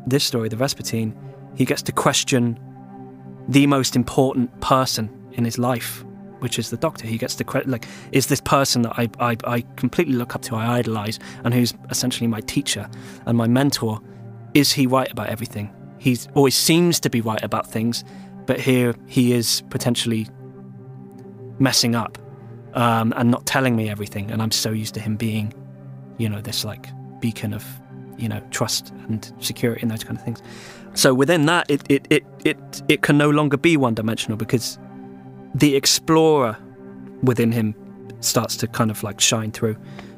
this story, the Vespertine, he gets to question the most important person in his life, which is the doctor. He gets to question, like, is this person that I, I, I completely look up to, I idolize, and who's essentially my teacher and my mentor, is he right about everything? He always seems to be right about things, but here he is potentially messing up um, and not telling me everything. And I'm so used to him being, you know, this like beacon of you know trust and security and those kind of things. So within that, it it it it, it can no longer be one dimensional because the explorer within him starts to kind of like shine through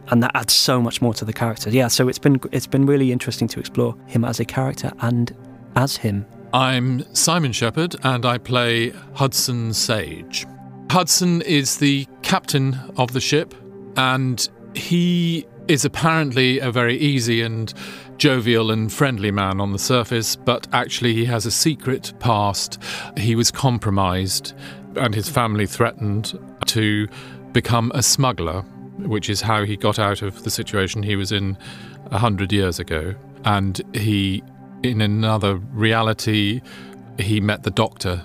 and that adds so much more to the character. Yeah, so it's been it's been really interesting to explore him as a character and as him. I'm Simon Shepherd and I play Hudson Sage. Hudson is the captain of the ship and he is apparently a very easy and jovial and friendly man on the surface, but actually he has a secret past. He was compromised and his family threatened to become a smuggler, which is how he got out of the situation he was in a hundred years ago. And he, in another reality, he met the doctor,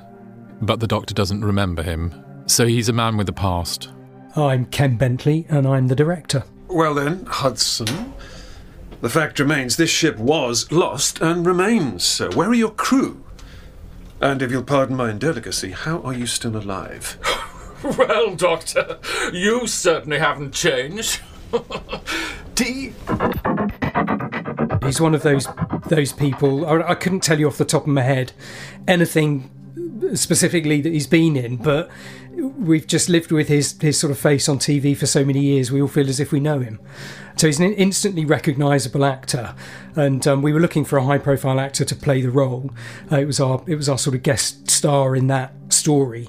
but the doctor doesn't remember him. So he's a man with a past. I'm Ken Bentley, and I'm the director. Well then, Hudson, the fact remains this ship was lost and remains so. Where are your crew? And if you'll pardon my indelicacy, how are you still alive? well, Doctor, you certainly haven't changed. D. He's one of those those people. I, I couldn't tell you off the top of my head anything specifically that he's been in, but we've just lived with his his sort of face on TV for so many years. We all feel as if we know him. So he's an instantly recognisable actor, and um, we were looking for a high profile actor to play the role. Uh, it was our it was our sort of guest star in that story.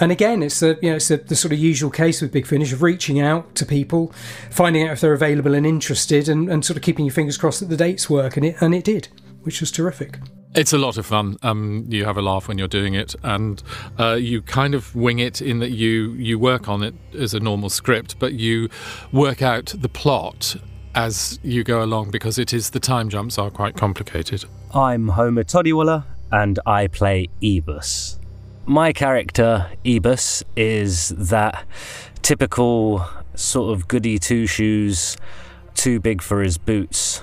And again, it's the you know it's the, the, sort of usual case with Big Finish of reaching out to people, finding out if they're available and interested, and, and sort of keeping your fingers crossed that the dates work, and it and it did, which is terrific. It's a lot of fun. Um, you have a laugh when you're doing it, and uh, you kind of wing it in that you you work on it as a normal script, but you work out the plot as you go along because it is the time jumps are quite complicated. I'm Homer Todiwala, and I play Ebus. My character, Ebus, is that typical sort of goody two shoes, too big for his boots,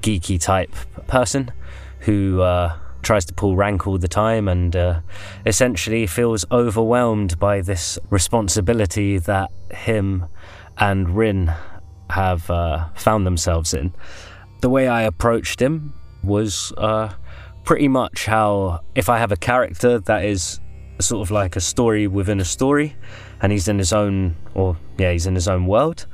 geeky type person who uh, tries to pull rank all the time and uh, essentially feels overwhelmed by this responsibility that him and Rin have uh, found themselves in. The way I approached him was uh, pretty much how if I have a character that is sort of like a story within a story and he's in his own or yeah he's in his own world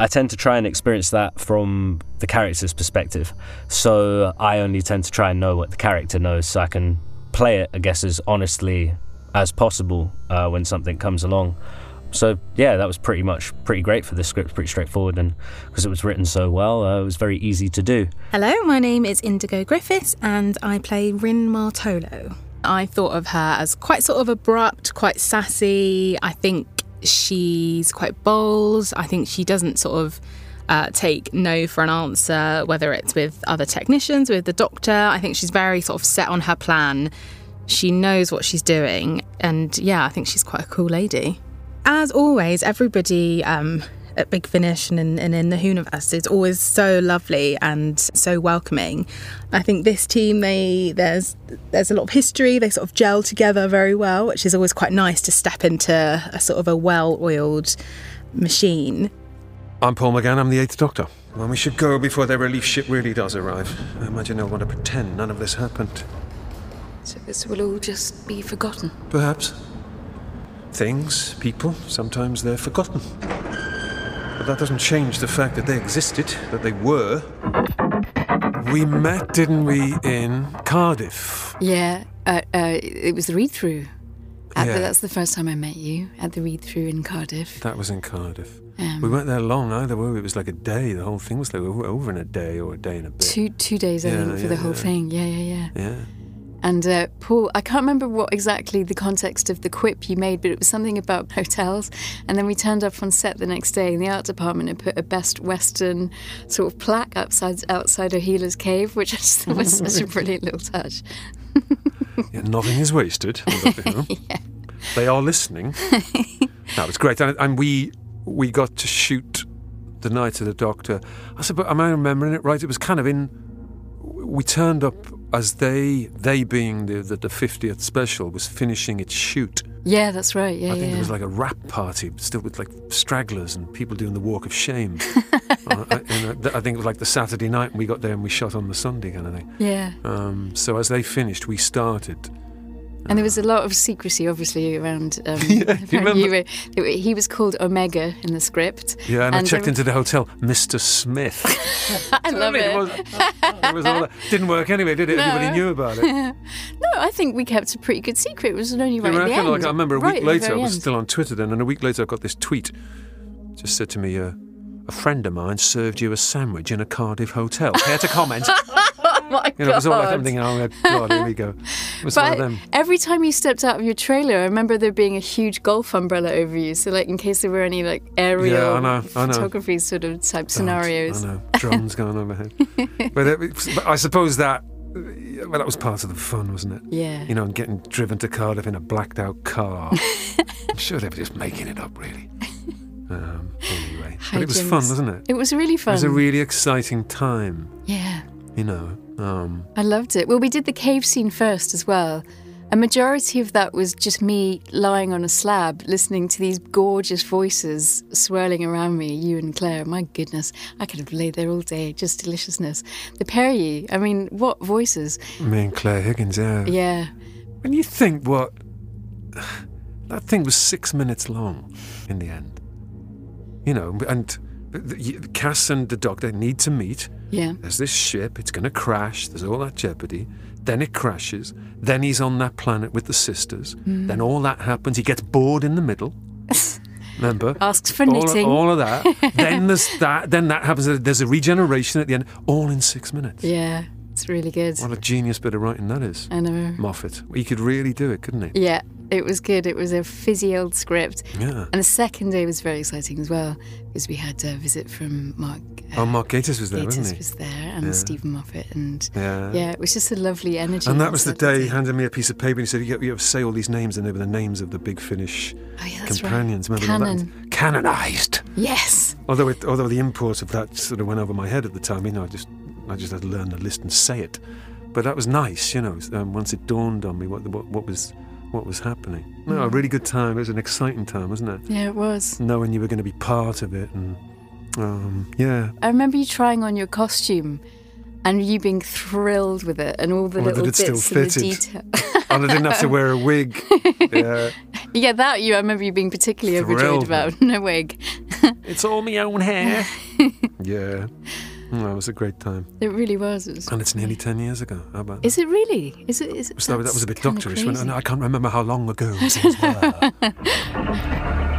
I tend to try and experience that from the character's perspective. So I only tend to try and know what the character knows so I can play it, I guess, as honestly as possible uh, when something comes along. So yeah, that was pretty much pretty great for this script, pretty straightforward, and because it was written so well, uh, it was very easy to do. Hello, my name is Indigo Griffiths and I play Rin Martolo. I thought of her as quite sort of abrupt, quite sassy. I think she's quite bold. I think she doesn't sort of uh, take no for an answer, whether it's with other technicians, with the doctor. I think she's very sort of set on her plan. She knows what she's doing. And yeah, I think she's quite a cool lady. As always, everybody um, at Big Finish and in, and in the Whoniverse is always so lovely and so welcoming. I think this team, they there's there's a lot of history. They sort of gel together very well, which is always quite nice to step into a sort of a well-oiled machine. I'm Paul McGann, I'm the Eighth Doctor. Well, we should go before their relief ship really does arrive. I imagine they'll want to pretend none of this happened. So this will all just be forgotten. Perhaps. Things, people, sometimes they're forgotten. But that doesn't change the fact that they existed, that they were. We met, didn't we, in Cardiff? Yeah, uh, uh, it was the read through. Yeah. That's the first time I met you at the read through in Cardiff. That was in Cardiff. Um, we weren't there long either, were we? It was like a day. The whole thing was like over, over in a day or a day and a bit. Two two days, I Yeah, think, for yeah, the whole thing. Yeah, yeah, yeah. Yeah. And uh, Paul, I can't remember what exactly the context of the quip you made, but it was something about hotels. And then we turned up on set the next day, in the art department and put a Best Western sort of plaque outside outside Ohila's cave, which I just thought was such a brilliant little touch. Yeah, nothing is wasted. They are listening. that was great, and, and we we got to shoot the night of the Doctor. I said, but am I remembering it right? It was kind of in. We turned up as they they being the the, the 50th special was finishing its shoot. Yeah, that's right. Yeah, I think yeah. it was like a wrap party, still with like stragglers and people doing the walk of shame. uh, I, and I think it was like the Saturday night, and we got there and we shot on the Sunday kind of thing. Yeah. Um, so as they finished, we started. And there was a lot of secrecy, obviously, around. Um, around remember? you. Uh, He was called Omega in the script. Yeah, and, I checked there- into the hotel, Mr. Smith. I love mean, it. it was- It was all. Didn't work anyway, did it? No. Everybody knew about it. no, I think we kept a pretty good secret. It was only right reckon? end. Like I remember a right week later, I was end. still on Twitter then, and a week later I got this tweet. Just said to me, uh, "A friend of mine served you a sandwich in a Cardiff hotel. Care to comment?" My You know, it was all like God. I'm thinking, "Oh God, here we go." It was one of But every time you stepped out of your trailer, I remember there being a huge golf umbrella over you. So, like, in case there were any like aerial Yeah, I know, I know. photography sort of type God, scenarios. I know drones going overhead. but, it, but I suppose that well, that was part of the fun, wasn't it? Yeah. You know, and getting driven to Cardiff in a blacked out car. I'm sure they were just making it up, really. Um, anyway, but it was fun, wasn't it? It was really fun. It was a really exciting time. Yeah. You know. Um, I loved it. Well, we did the cave scene first as well. A majority of that was just me lying on a slab, listening to these gorgeous voices swirling around me, you and Claire. My goodness, I could have laid there all day. Just deliciousness. The pair of you, I mean, what voices? me and Claire Higgins, yeah. Yeah. When you think what that thing was six minutes long in the end, you know, and Cass and the Doctor need to meet. Yeah. There's this ship, it's going to crash, there's all that jeopardy. Then it crashes. Then he's on that planet with the sisters. Mm. Then all that happens. He gets bored in the middle. Remember? Asks for all, knitting. All of that. then there's that. Then that happens. There's a regeneration at the end, all in six minutes. Yeah, it's really good. What a genius bit of writing that is. I know. Moffat. He could really do it, couldn't he? Yeah, It was good. It was a fizzy old script. Yeah. And the second day was very exciting as well because we had a visit from Mark. oh, Mark Gatiss was there, Gatiss wasn't he? was there and Yeah. Steven Moffat and Yeah. yeah, it was just a lovely energy. And that was the day he handed me a piece of paper and he said, You you have to say all these names, and they were the names of the big Finish Oh, yeah, that's right. companions. Remember Canon. that? Canonised. Yes. Although, it, although the import of that sort of went over my head at the time, you know, I just, I just had to learn the list and say it. But that was nice, you know. Um, once it dawned on me what, what, what was, what was happening. No, a Mm. really good time. It was an exciting time, wasn't it? Yeah, it was. Knowing you were going to be part of it, and um, yeah, I remember you trying on your costume and you being thrilled with it and all the Or little it still bits and the fitted. detail. and I didn't have to wear a wig. Yeah, Yeah, that you. I remember you being particularly overjoyed Thrilled, about. No wig. it's all my own hair. yeah, Mm, that was a great time. It really was. It was And it's nearly ten years ago. How about? Is it really? Is it? Is it? So that, that was a bit doctorish. When. I can't remember how long ago.